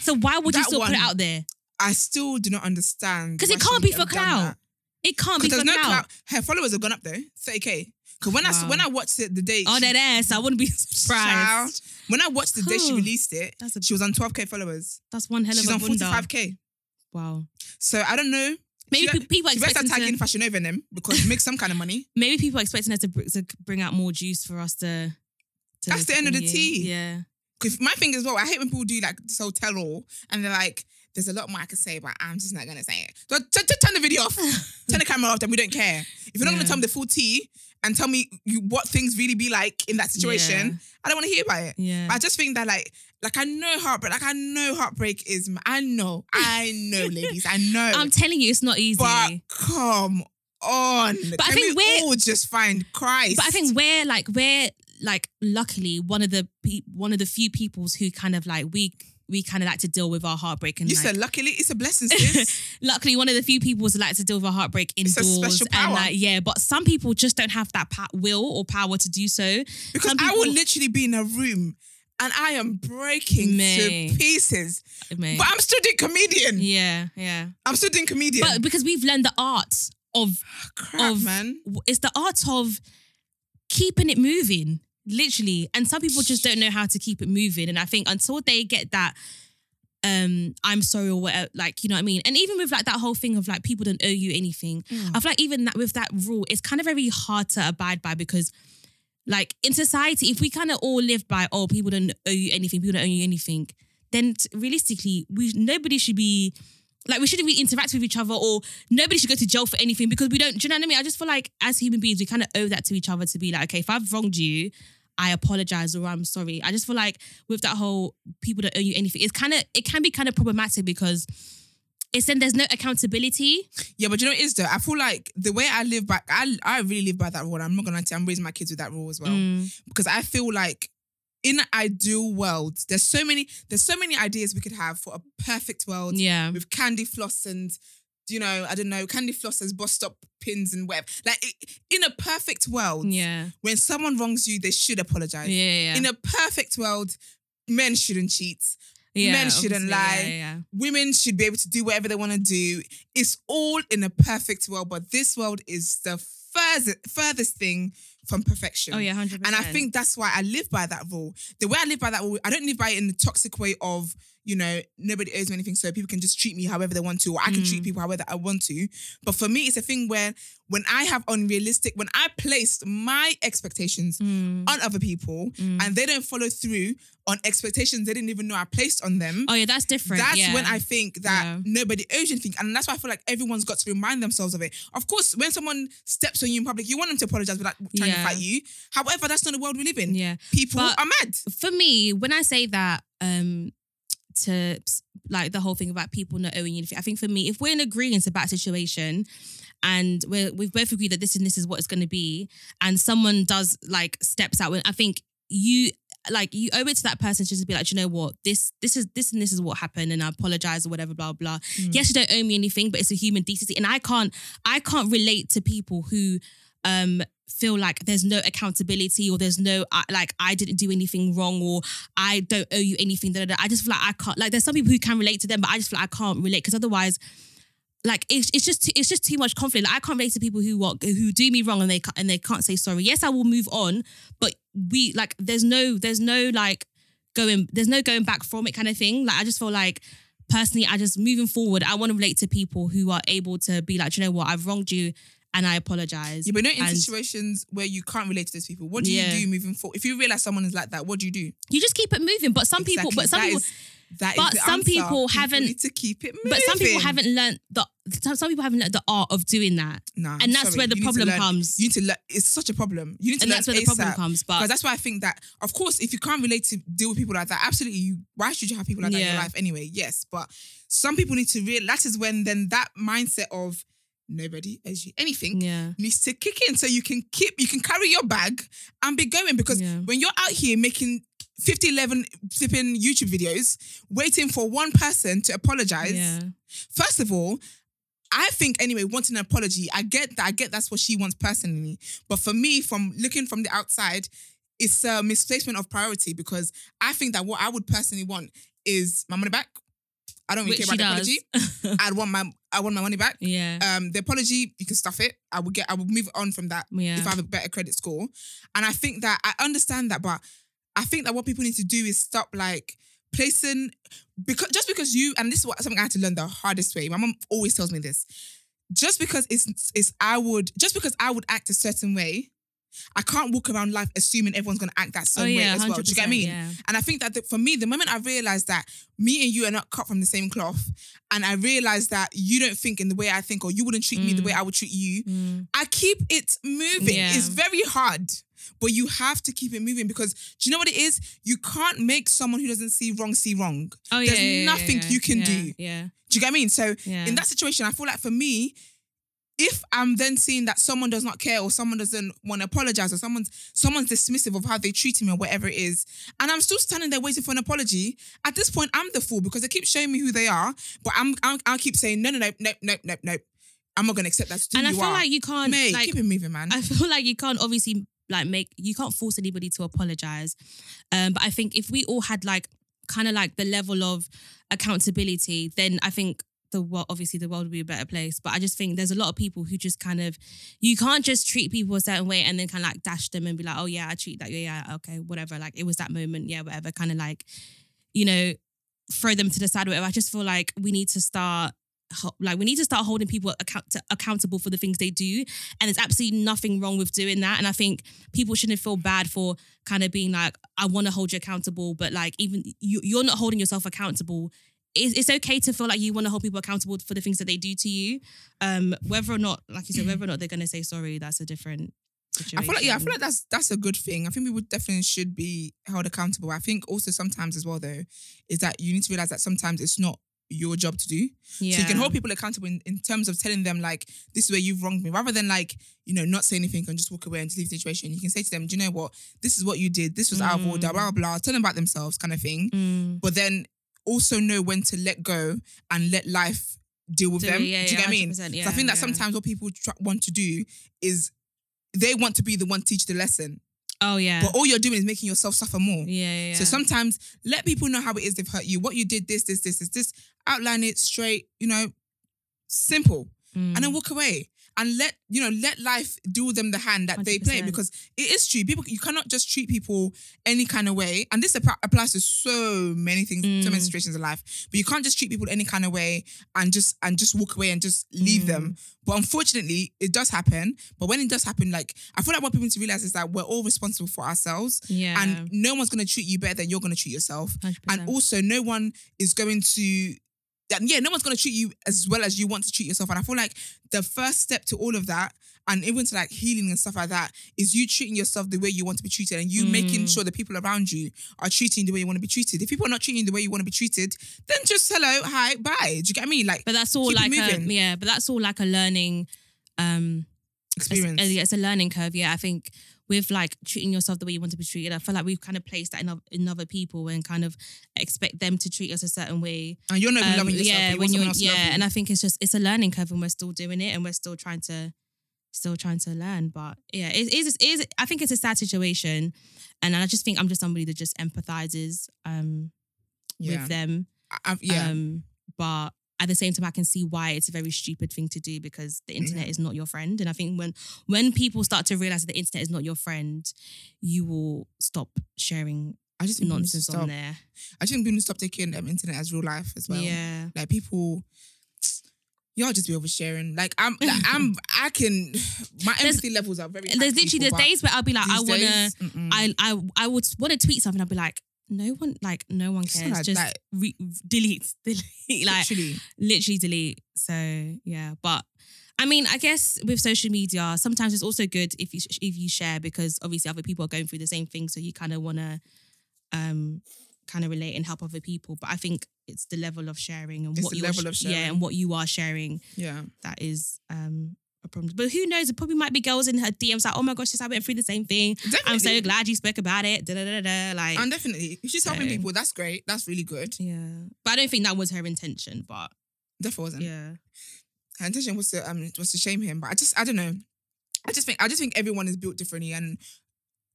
Speaker 1: So why would you
Speaker 2: That
Speaker 1: still put it out there?
Speaker 2: I still do not understand.
Speaker 1: 'Cause it
Speaker 2: why she
Speaker 1: can't be
Speaker 2: would
Speaker 1: for
Speaker 2: have done
Speaker 1: clout.
Speaker 2: that.
Speaker 1: It can't be for
Speaker 2: there's no
Speaker 1: clout.
Speaker 2: clout. Her followers have gone up though, 30k. Because when I
Speaker 1: Wow.
Speaker 2: when I watched it the day
Speaker 1: Oh,
Speaker 2: she-
Speaker 1: that ass. I wouldn't be [LAUGHS]
Speaker 2: Child.
Speaker 1: surprised.
Speaker 2: When I watched the day she released it,
Speaker 1: That's a-
Speaker 2: she was on 12k followers.
Speaker 1: That's one hell of
Speaker 2: She's
Speaker 1: a
Speaker 2: on
Speaker 1: bunda.
Speaker 2: 45k.
Speaker 1: Wow.
Speaker 2: So I don't know.
Speaker 1: Maybe
Speaker 2: she,
Speaker 1: people are
Speaker 2: she better
Speaker 1: expecting
Speaker 2: tagging
Speaker 1: to,
Speaker 2: Fashion Nova in them because make some kind of money. [LAUGHS]
Speaker 1: maybe people are expecting her to, br- to bring out more juice for us to. to
Speaker 2: That's the end of the tea.
Speaker 1: Yeah.
Speaker 2: Because my thing as well, I hate when people do like this whole tell all and they're like, there's a lot more I can say, but I'm just not gonna say it. So turn the video off, [LAUGHS] turn the camera off, then we don't care. If you're not
Speaker 1: Yeah.
Speaker 2: gonna tell me the full tea and tell me you, what things really be like in that situation,
Speaker 1: Yeah.
Speaker 2: I don't want to hear about it.
Speaker 1: Yeah.
Speaker 2: I just think that like, like I know heartbreak, like I know heartbreak is, I know, I know, [LAUGHS] ladies, I know.
Speaker 1: I'm telling you, it's not easy.
Speaker 2: but come on,
Speaker 1: But I think
Speaker 2: we
Speaker 1: we're-
Speaker 2: all just find Christ?
Speaker 1: But I think we're like we're like luckily one of the pe- one of the few peoples who kind of like we we kind of like to deal with our heartbreak and
Speaker 2: You
Speaker 1: like,
Speaker 2: said luckily it's a blessing, [LAUGHS] sis.
Speaker 1: luckily one of the few people who like to deal with our heartbreak
Speaker 2: It's a
Speaker 1: indoors and like yeah but some people just don't have that pa- will or power to do so
Speaker 2: Because
Speaker 1: Some
Speaker 2: I will literally be in a room and I am breaking
Speaker 1: Mate.
Speaker 2: to pieces.
Speaker 1: Mate.
Speaker 2: But I'm still doing comedian.
Speaker 1: yeah yeah
Speaker 2: I'm still doing comedian.
Speaker 1: but because we've learned the art of
Speaker 2: Crap,
Speaker 1: of
Speaker 2: man.
Speaker 1: it's the art of keeping it moving literally and some people just don't know how to keep it moving and i think until they get that um i'm sorry or whatever like you know what i mean and even with like that whole thing of like people don't owe you anything i feel like even that with that rule it's kind of very hard to abide by because like in society if we kind of all live by oh people don't owe you anything people don't owe you anything then t- realistically we nobody should be like we shouldn't really interact with each other or nobody should go to jail for anything because we don't do you know what I mean? I just feel like as human beings, we kind of owe that to each other to be like, okay, if I've wronged you, I apologize or I'm sorry. I just feel like with that whole people don't owe you anything, it's kind of it can be kind of problematic because it's then there's no accountability.
Speaker 2: Yeah, but you know what it is though? I feel like the way I live back, I I really live by that rule. I'm not gonna lie I'm raising my kids with that rule as well.
Speaker 1: Mm.
Speaker 2: Because I feel like in an ideal world, there's so many, there's so many ideas we could have for a perfect world
Speaker 1: Yeah.
Speaker 2: with candy floss and you know, I don't know, candy floss as bus stop pins and web. Like in a perfect world,
Speaker 1: Yeah.
Speaker 2: when someone wrongs you, they should apologize.
Speaker 1: Yeah. Yeah.
Speaker 2: In a perfect world, men shouldn't cheat.
Speaker 1: Yeah,
Speaker 2: men shouldn't lie.
Speaker 1: Yeah, yeah.
Speaker 2: Women should be able to do whatever they want to do. It's all in a perfect world, but this world is the furthest furthest thing from perfection.
Speaker 1: Oh yeah, hundred
Speaker 2: And
Speaker 1: percent.
Speaker 2: And I think that's why I live by that rule. The way I live by that rule, I don't live by it in the toxic way of, you know, nobody owes me anything, so people can just treat me however they want to, or I can
Speaker 1: Mm.
Speaker 2: treat people however I want to. But for me, it's a thing where when I have unrealistic, when I placed my expectations
Speaker 1: Mm.
Speaker 2: on other people
Speaker 1: Mm.
Speaker 2: and they don't follow through on expectations they didn't even know I placed on them.
Speaker 1: Oh yeah, that's different.
Speaker 2: That's
Speaker 1: yeah.
Speaker 2: when I think that
Speaker 1: Yeah.
Speaker 2: nobody owes you anything. And that's why I feel like everyone's got to remind themselves of it. Of course, when someone steps on you in public, you want them to apologize without trying to
Speaker 1: Yeah.
Speaker 2: fight you. However, that's not the world we live in.
Speaker 1: Yeah.
Speaker 2: People
Speaker 1: But-
Speaker 2: are mad.
Speaker 1: for me, when I say that, um, to like the whole thing about people not owing you anything, I think for me, if we're in agreement about a situation and we're, we've both agreed that this and this is what it's going to be, and someone does like steps out, when I think you like you owe it to that person just to be like, you know what, this this is this and this is what happened, and I apologize or whatever, blah blah.
Speaker 2: Mm.
Speaker 1: Yes, you don't owe me anything, but it's a human decency, and I can't I can't relate to people who um feel like there's no accountability or there's no I- like I didn't do anything wrong or I don't owe you anything. Da, da, da. I just feel like I can't. Like there's some people who can relate to them, but I just feel like I can't relate because otherwise, like it's, it's just too, it's just too much conflict. Like I can't relate to people who what who do me wrong and they and they can't say sorry. Yes, I will move on, but we like there's no there's no like going there's no going back from it kind of thing. Like I just feel like personally, I just moving forward, I want to relate to people who are able to be like, you know what, I've wronged you. And I apologize.
Speaker 2: Yeah, but not in
Speaker 1: And-
Speaker 2: situations where you can't relate to those people. What do
Speaker 1: Yeah.
Speaker 2: you do moving forward? If you realize someone is like that, what do you do?
Speaker 1: You just keep it moving. But some people, but some
Speaker 2: That
Speaker 1: people,
Speaker 2: is- that
Speaker 1: but some
Speaker 2: answer.
Speaker 1: people haven't-
Speaker 2: need to keep it moving.
Speaker 1: but some people haven't learned the. Some people haven't learned the art of doing that,
Speaker 2: Nah,
Speaker 1: and that's
Speaker 2: sorry.
Speaker 1: where the
Speaker 2: You
Speaker 1: problem
Speaker 2: learn-
Speaker 1: comes.
Speaker 2: You need to learn. It's such a problem. You need to
Speaker 1: and
Speaker 2: learn
Speaker 1: that's where the problem comes. But
Speaker 2: that's why I think that, of course, if you can't relate to deal with people like that, absolutely, you. Why should you have people like that in your life anyway? Yes, but some people need to realize That is when then that mindset of nobody owes you anything
Speaker 1: yeah,
Speaker 2: needs to kick in, so you can keep, you can carry your bag and be going. Because
Speaker 1: Yeah.
Speaker 2: when you're out here making 50, 11 flipping YouTube videos, waiting for one person to apologize.
Speaker 1: yeah,
Speaker 2: First of all, I think anyway, wanting an apology, I get that. I get that's what she wants personally. But for me, from looking from the outside, it's a misplacement of priority because I think that what I would personally want is my money back. I don't really
Speaker 1: which
Speaker 2: care about the
Speaker 1: does.
Speaker 2: apology. [LAUGHS] I'd want my I want my money back.
Speaker 1: yeah,
Speaker 2: Um, the apology, you can stuff it. I would get I would move on from that
Speaker 1: yeah,
Speaker 2: if I have a better credit score. And I think that I understand that, but I think that what people need to do is stop like placing because just because you and this is what something I had to learn the hardest way. My mom always tells me this. Just because it's it's I would just because I would act a certain way, I can't walk around life assuming everyone's gonna act that
Speaker 1: oh
Speaker 2: way
Speaker 1: yeah,
Speaker 2: as well. Do you get I mean?
Speaker 1: Yeah.
Speaker 2: And I think that the, for me, the moment I realized that me and you are not cut from the same cloth, and I realized that you don't think in the way I think, or you wouldn't treat me the
Speaker 1: Mm.
Speaker 2: way I would treat you,
Speaker 1: Mm.
Speaker 2: I keep it moving.
Speaker 1: Yeah.
Speaker 2: It's very hard, but you have to keep it moving because do you know what it is? You can't make someone who doesn't see wrong see wrong.
Speaker 1: Oh yeah,
Speaker 2: There's
Speaker 1: yeah,
Speaker 2: nothing
Speaker 1: yeah,
Speaker 2: you can do.
Speaker 1: Yeah,
Speaker 2: Do you get what I mean? So
Speaker 1: yeah.
Speaker 2: in that situation, I feel like for me, if I'm then seeing that someone does not care or someone doesn't want to apologize or someone's someone's dismissive of how they treat me or whatever it is, and I'm still standing there waiting for an apology, at this point I'm the fool because they keep showing me who they are, but I'm, I'm I'll keep saying no no no no no no no. I'm not gonna accept that.
Speaker 1: and I feel
Speaker 2: are.
Speaker 1: like you can't
Speaker 2: Mate,
Speaker 1: like
Speaker 2: keep it moving, man.
Speaker 1: I feel like you can't obviously like make you can't force anybody to apologize. Um, but I think if we all had like kind of like the level of accountability, then I think the world obviously the world would be a better place. But I just think there's a lot of people who just kind of you can't just treat people a certain way and then kind of like dash them and be like, oh yeah, I treat that, yeah, yeah, okay, whatever. Like it was that moment, yeah, whatever. Kind of like, you know, throw them to the side, whatever. I just feel like we need to start like we need to start holding people account- accountable for the things they do and there's absolutely nothing wrong with doing that and i think people shouldn't feel bad for kind of being like i want to hold you accountable but like even you, you're not holding yourself accountable it's, it's okay to feel like you want to hold people accountable for the things that they do to you um whether or not like you said whether or not they're going to say sorry that's a different situation
Speaker 2: I feel like yeah, I feel like that's that's a good thing. I think people definitely should be held accountable. I think also sometimes as well though, is that you need to realize that sometimes it's not your job to do.
Speaker 1: yeah.
Speaker 2: So you can hold people accountable in, in terms of telling them like this is where you've wronged me, rather than like you know not say anything and just walk away and leave the situation. You can say to them, do you know what? This is what you did. This was out of order. Blah blah blah. Tell them about themselves, kind of thing.
Speaker 1: Mm.
Speaker 2: But then also know when to let go and let life deal with them.
Speaker 1: yeah,
Speaker 2: do you
Speaker 1: yeah,
Speaker 2: get what I mean?
Speaker 1: Yeah,
Speaker 2: I think that sometimes what people try, want to do is they want to be the one to teach the lesson,
Speaker 1: oh yeah
Speaker 2: but all you're doing is making yourself suffer more.
Speaker 1: yeah, yeah.
Speaker 2: So sometimes let people know how it is they've hurt you, what you did, this, this, this, this, this. Outline it straight, you know, simple, and
Speaker 1: Mm.
Speaker 2: then walk away. And let you know, let life deal them the hand that they play because it is true. People, you cannot just treat people any kind of way, and this app- applies to so many things, so many
Speaker 1: Mm.
Speaker 2: situations in life. But you can't just treat people any kind of way and just and just walk away and just leave
Speaker 1: Mm.
Speaker 2: them. But unfortunately, it does happen. But when it does happen, like I feel like what people need to realize is that we're all responsible for ourselves,
Speaker 1: yeah
Speaker 2: and no one's going to treat you better than you're going to treat yourself.
Speaker 1: 100%.
Speaker 2: And also, no one is going to, yeah, no one's going to treat you as well as you want to treat yourself. And I feel like the first step to all of that, and even to like healing and stuff like that, is you treating yourself the way you want to be treated and you making
Speaker 1: Mm.
Speaker 2: sure the people around you are treating you the way you want to be treated. If people are not treating you the way you want to be treated, then just hello, hi, bye. Do you get mean? Like,
Speaker 1: But that's all like a yeah, but that's all like a learning um
Speaker 2: experience.
Speaker 1: It's, yeah, it's a learning curve. Yeah, I think with like treating yourself the way you want to be treated, I feel like we've kind of placed that in, oth- in other people and kind of expect them to treat us a certain way.
Speaker 2: and you're not
Speaker 1: Um,
Speaker 2: loving yourself.
Speaker 1: yeah,
Speaker 2: you
Speaker 1: when you're
Speaker 2: someone else to
Speaker 1: yeah,
Speaker 2: you.
Speaker 1: and I think it's just it's a learning curve, and we're still doing it, and we're still trying to still trying to learn. But yeah, it is it is. I think it's a sad situation, and I just think I'm just somebody that just empathizes um
Speaker 2: yeah.
Speaker 1: with them.
Speaker 2: I've- yeah.
Speaker 1: Um, but at the same time, I can see why it's a very stupid thing to do because the internet
Speaker 2: Yeah.
Speaker 1: is not your friend. And I think when when people start to realize that the internet is not your friend, you will stop sharing
Speaker 2: I just think people need to
Speaker 1: nonsense on there.
Speaker 2: I just think people need to stop taking um, internet as real life as well.
Speaker 1: Yeah.
Speaker 2: Like people, [TSK] y'all just be oversharing. Like I'm, [LAUGHS] like, I'm, I can. [SIGHS] My
Speaker 1: There's-
Speaker 2: empathy levels are very.
Speaker 1: There's literally
Speaker 2: people,
Speaker 1: there's days where I'll be like, I wanna,
Speaker 2: days.
Speaker 1: I I I would want to tweet something. I'll be like, no one, like no one cares.
Speaker 2: like
Speaker 1: Just
Speaker 2: that.
Speaker 1: re- delete, [LAUGHS] delete, like
Speaker 2: literally.
Speaker 1: literally delete. So yeah, but I mean, I guess with social media, sometimes it's also good if you if you share because obviously other people are going through the same thing, so you kind of want to um kind of relate and help other people. But I think it's the level of sharing and
Speaker 2: It's
Speaker 1: what you
Speaker 2: level of
Speaker 1: yeah, and what you are sharing
Speaker 2: Yeah.
Speaker 1: that is um a problem. But who knows? It probably might be girls in her DMs like, oh my gosh, sis, I went through the same thing. I'm so glad you spoke about it. Da, da, da, da, like
Speaker 2: And definitely, if she's helping people, that's great. That's really good.
Speaker 1: yeah, but I don't think that was her intention. But
Speaker 2: Definitely wasn't.
Speaker 1: yeah,
Speaker 2: Her intention was to um was to shame him, but I just I don't know. I just think I just think everyone is built differently, and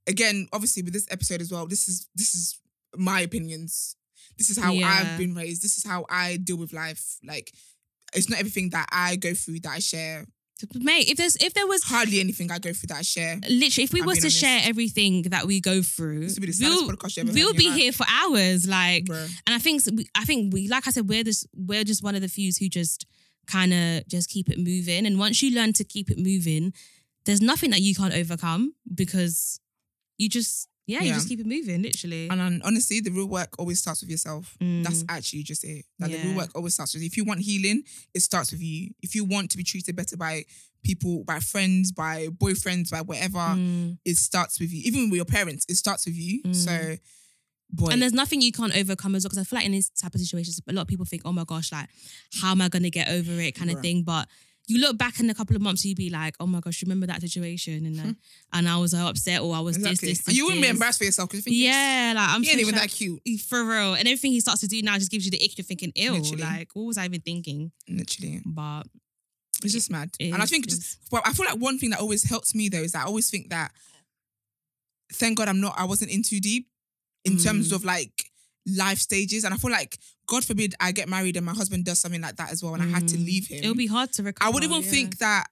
Speaker 2: again, obviously with this episode as well, this is this is my opinions. This is how
Speaker 1: Yeah.
Speaker 2: I've been raised. This is how I deal with life. Like it's not everything that I go through that I share.
Speaker 1: Mate, if there's if there was
Speaker 2: Hardly anything I go through that I share.
Speaker 1: literally if we
Speaker 2: I'm
Speaker 1: was to
Speaker 2: honest.
Speaker 1: share everything that we go through,
Speaker 2: This will be the
Speaker 1: we'll,
Speaker 2: podcast ever
Speaker 1: we'll be
Speaker 2: life.
Speaker 1: here for hours. Like,
Speaker 2: Bruh.
Speaker 1: and I think I think we like I said, we're just we're just one of the few who just kind of just keep it moving. And once you learn to keep it moving, there's nothing that you can't overcome because you just yeah, you
Speaker 2: Yeah.
Speaker 1: just keep it moving, literally.
Speaker 2: And honestly, the real work always starts with yourself. That's
Speaker 1: Mm.
Speaker 2: actually just it. Like the
Speaker 1: Yeah.
Speaker 2: real work always starts with. If you want healing, it starts with you. If you want to be treated better by people, by friends, by boyfriends, by whatever,
Speaker 1: Mm.
Speaker 2: it starts with you. Even with your parents, it starts with you.
Speaker 1: Mm.
Speaker 2: So, boy,
Speaker 1: And there's nothing you can't overcome as well. Because I feel like in this type of situations, a lot of people think, oh my gosh, like, how am I going to get over it kind of
Speaker 2: Bruh.
Speaker 1: thing. But you look back in a couple of months, you'd be like, oh my gosh, remember that situation? And uh, and I was uh, upset or I was
Speaker 2: Exactly.
Speaker 1: this, this,
Speaker 2: and you wouldn't be embarrassed for yourself because you think,
Speaker 1: Yeah, like I'm
Speaker 2: he ain't even that cute.
Speaker 1: for real. And everything he starts to do now just gives you the ick. You're thinking,
Speaker 2: ill.
Speaker 1: Like what was I even thinking?
Speaker 2: Literally.
Speaker 1: But
Speaker 2: It's just mad.
Speaker 1: It
Speaker 2: and I think just well, I feel like one thing that always helps me though is that I always think that thank God I'm not I wasn't in too deep in
Speaker 1: Mm.
Speaker 2: terms of like life stages. And I feel like God forbid I get married and my husband does something like that as well and I had to
Speaker 1: Mm.
Speaker 2: leave him.
Speaker 1: it'll be hard to recover.
Speaker 2: I would even
Speaker 1: yeah.
Speaker 2: think that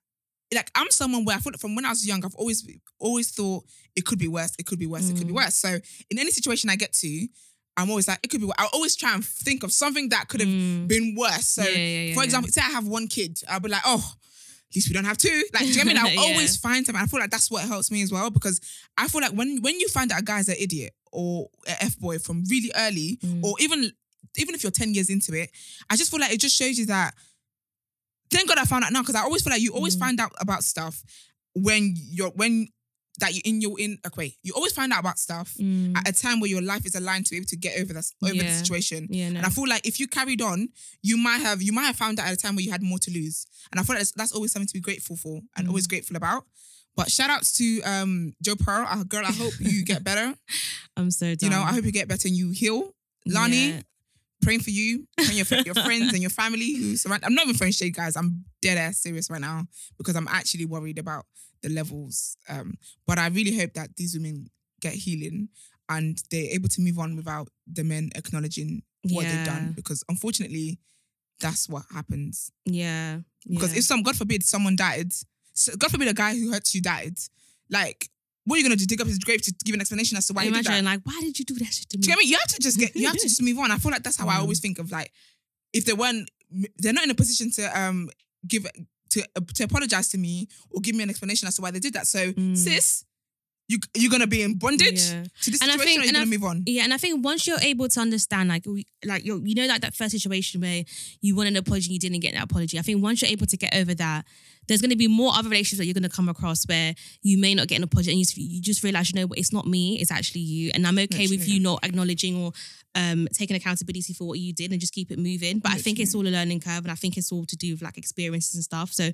Speaker 2: like I'm someone where I thought from when I was young, I've always always thought it could be worse, it could be worse, it could be
Speaker 1: Mm.
Speaker 2: worse. So in any situation I get to, I'm always like, it could be. I always try and think of something that could have
Speaker 1: Mm.
Speaker 2: been worse. So,
Speaker 1: Yeah, yeah,
Speaker 2: for example, say I have one kid, I'll be like, oh, at least we don't have two. Like, do you know what I mean? I'll
Speaker 1: Yeah.
Speaker 2: always find something. I feel like that's what helps me as well because I feel like when when you find that a guy's an idiot or an f boy from really early,
Speaker 1: Mm.
Speaker 2: or even even if you're ten years into it, I just feel like it just shows you that. Thank God I found out now because I always feel like you always
Speaker 1: Mm.
Speaker 2: find out about stuff when you're when that you're in your in okay you always find out about stuff
Speaker 1: Mm.
Speaker 2: at a time where your life is aligned to be able to get over this over the situation
Speaker 1: yeah, no.
Speaker 2: and I feel like if you carried on, you might have you might have found out at a time where you had more to lose. And I feel like that's, that's always something to be grateful for and
Speaker 1: Mm.
Speaker 2: always grateful about. But shout outs to um Joe Pearl, uh, girl. I hope you get better. [LAUGHS]
Speaker 1: I'm so done.
Speaker 2: You know, I hope you get better and you heal. Lani,
Speaker 1: Yeah.
Speaker 2: praying for you [LAUGHS] and your your friends and your family who surround. I'm not even throwing shade, guys. I'm dead ass serious right now because I'm actually worried about the levels. Um, but I really hope that these women get healing and they're able to move on without the men acknowledging what they've done because unfortunately that's what happens
Speaker 1: Yeah.
Speaker 2: because
Speaker 1: yeah.
Speaker 2: if some god forbid someone died so god forbid a guy who hurts you died. Like what are you gonna do? Dig up his grave to give an explanation as to why he did
Speaker 1: imagine
Speaker 2: that
Speaker 1: like, why did you do that shit to me?
Speaker 2: do you get me you have to just get you have to [LAUGHS] just move on. I feel like that's how i always think of like if they weren't they're not in a position to um give to uh, to apologize to me or give me an explanation as to why they did that. So
Speaker 1: Mm.
Speaker 2: sis you you're gonna be in bondage
Speaker 1: Yeah.
Speaker 2: to this
Speaker 1: And I
Speaker 2: situation
Speaker 1: think-
Speaker 2: or you're
Speaker 1: and
Speaker 2: gonna
Speaker 1: I-
Speaker 2: move on
Speaker 1: Yeah, and I think once you're able to understand, like, like you you know, like that first situation where you want an apology and you didn't get that apology. I think once you're able to get over that, there's going to be more other relationships that you're going to come across where you may not get an apology and you, just- you just realize, you know what, it's not me, it's actually you, and I'm okay with
Speaker 2: Literally.
Speaker 1: you not acknowledging or um, taking accountability for what you did and just keep it moving. But I think it's all a learning curve, and I think it's all to do with like experiences and stuff. So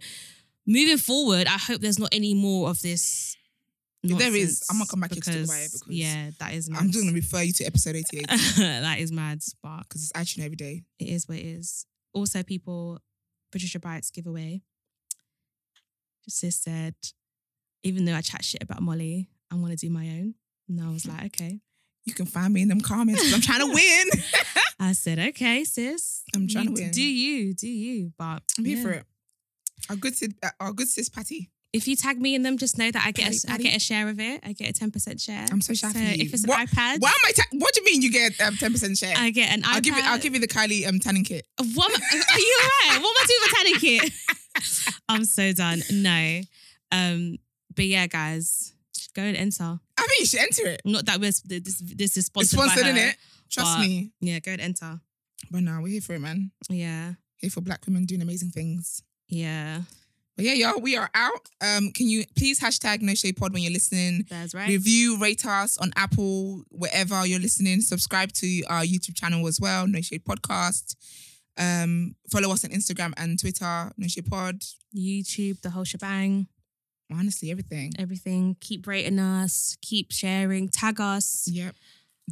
Speaker 1: moving forward, I hope there's not any more of this.
Speaker 2: If there is, I'm gonna come back here to talk about it because
Speaker 1: yeah, that is.
Speaker 2: i'm just gonna refer you to episode 88 [LAUGHS]
Speaker 1: that is mad, but
Speaker 2: because it's action every day
Speaker 1: it is what it is. Also, people, Patricia Brights giveaway. Sis said, even though I chat shit about Molly, I'm gonna do my own. And I was like, okay.
Speaker 2: you can find me in them comments i'm trying to win [LAUGHS]
Speaker 1: I said, okay, sis.
Speaker 2: I'm trying
Speaker 1: You
Speaker 2: to win.
Speaker 1: Do you, do you. But
Speaker 2: i'm here
Speaker 1: yeah.
Speaker 2: for it our good sis, uh, our good sis patty
Speaker 1: If you tag me in them, just know that I get a, I get a share of it. I get a 10% share.
Speaker 2: i'm so shy for you
Speaker 1: if it's an
Speaker 2: what,
Speaker 1: iPad,
Speaker 2: why am i ta- what do you mean you get um, 10% share
Speaker 1: I get an iPad.
Speaker 2: I'll give you. I'll give you the Kylie um tanning kit.
Speaker 1: What am are you alright? What am I doing with tanning kit? [LAUGHS] I'm so done. No. Um, but yeah, guys, go and enter.
Speaker 2: I think you should enter it.
Speaker 1: Not that we're this this is
Speaker 2: It's
Speaker 1: sponsored,
Speaker 2: sponsored
Speaker 1: by
Speaker 2: in it. Trust
Speaker 1: but-
Speaker 2: me.
Speaker 1: Yeah, go and enter.
Speaker 2: But now we're here for it, man.
Speaker 1: Yeah,
Speaker 2: Here for Black women doing amazing things.
Speaker 1: yeah,
Speaker 2: But yeah, y'all, we are out. Um, can you please hashtag No Shade Pod when you're listening?
Speaker 1: that's right.
Speaker 2: Review, rate us on Apple, wherever you're listening. Subscribe to our YouTube channel as well, No Shade Podcast. Um, follow us on Instagram and Twitter, No Shade Pod.
Speaker 1: YouTube, the whole shebang,
Speaker 2: Honestly, everything.
Speaker 1: everything. Keep rating us, keep sharing, tag us.
Speaker 2: Yep.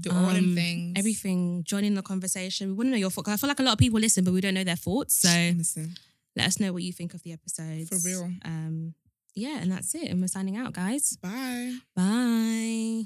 Speaker 2: Do all them
Speaker 1: Um,
Speaker 2: things.
Speaker 1: Everything, join in the conversation. We want to know your thoughts. I feel like a lot of people listen, but we don't know their thoughts. So
Speaker 2: Listen,
Speaker 1: let us know what you think of the episodes.
Speaker 2: For real.
Speaker 1: Um, yeah, and that's it. And we're signing out, guys.
Speaker 2: bye.
Speaker 1: Bye.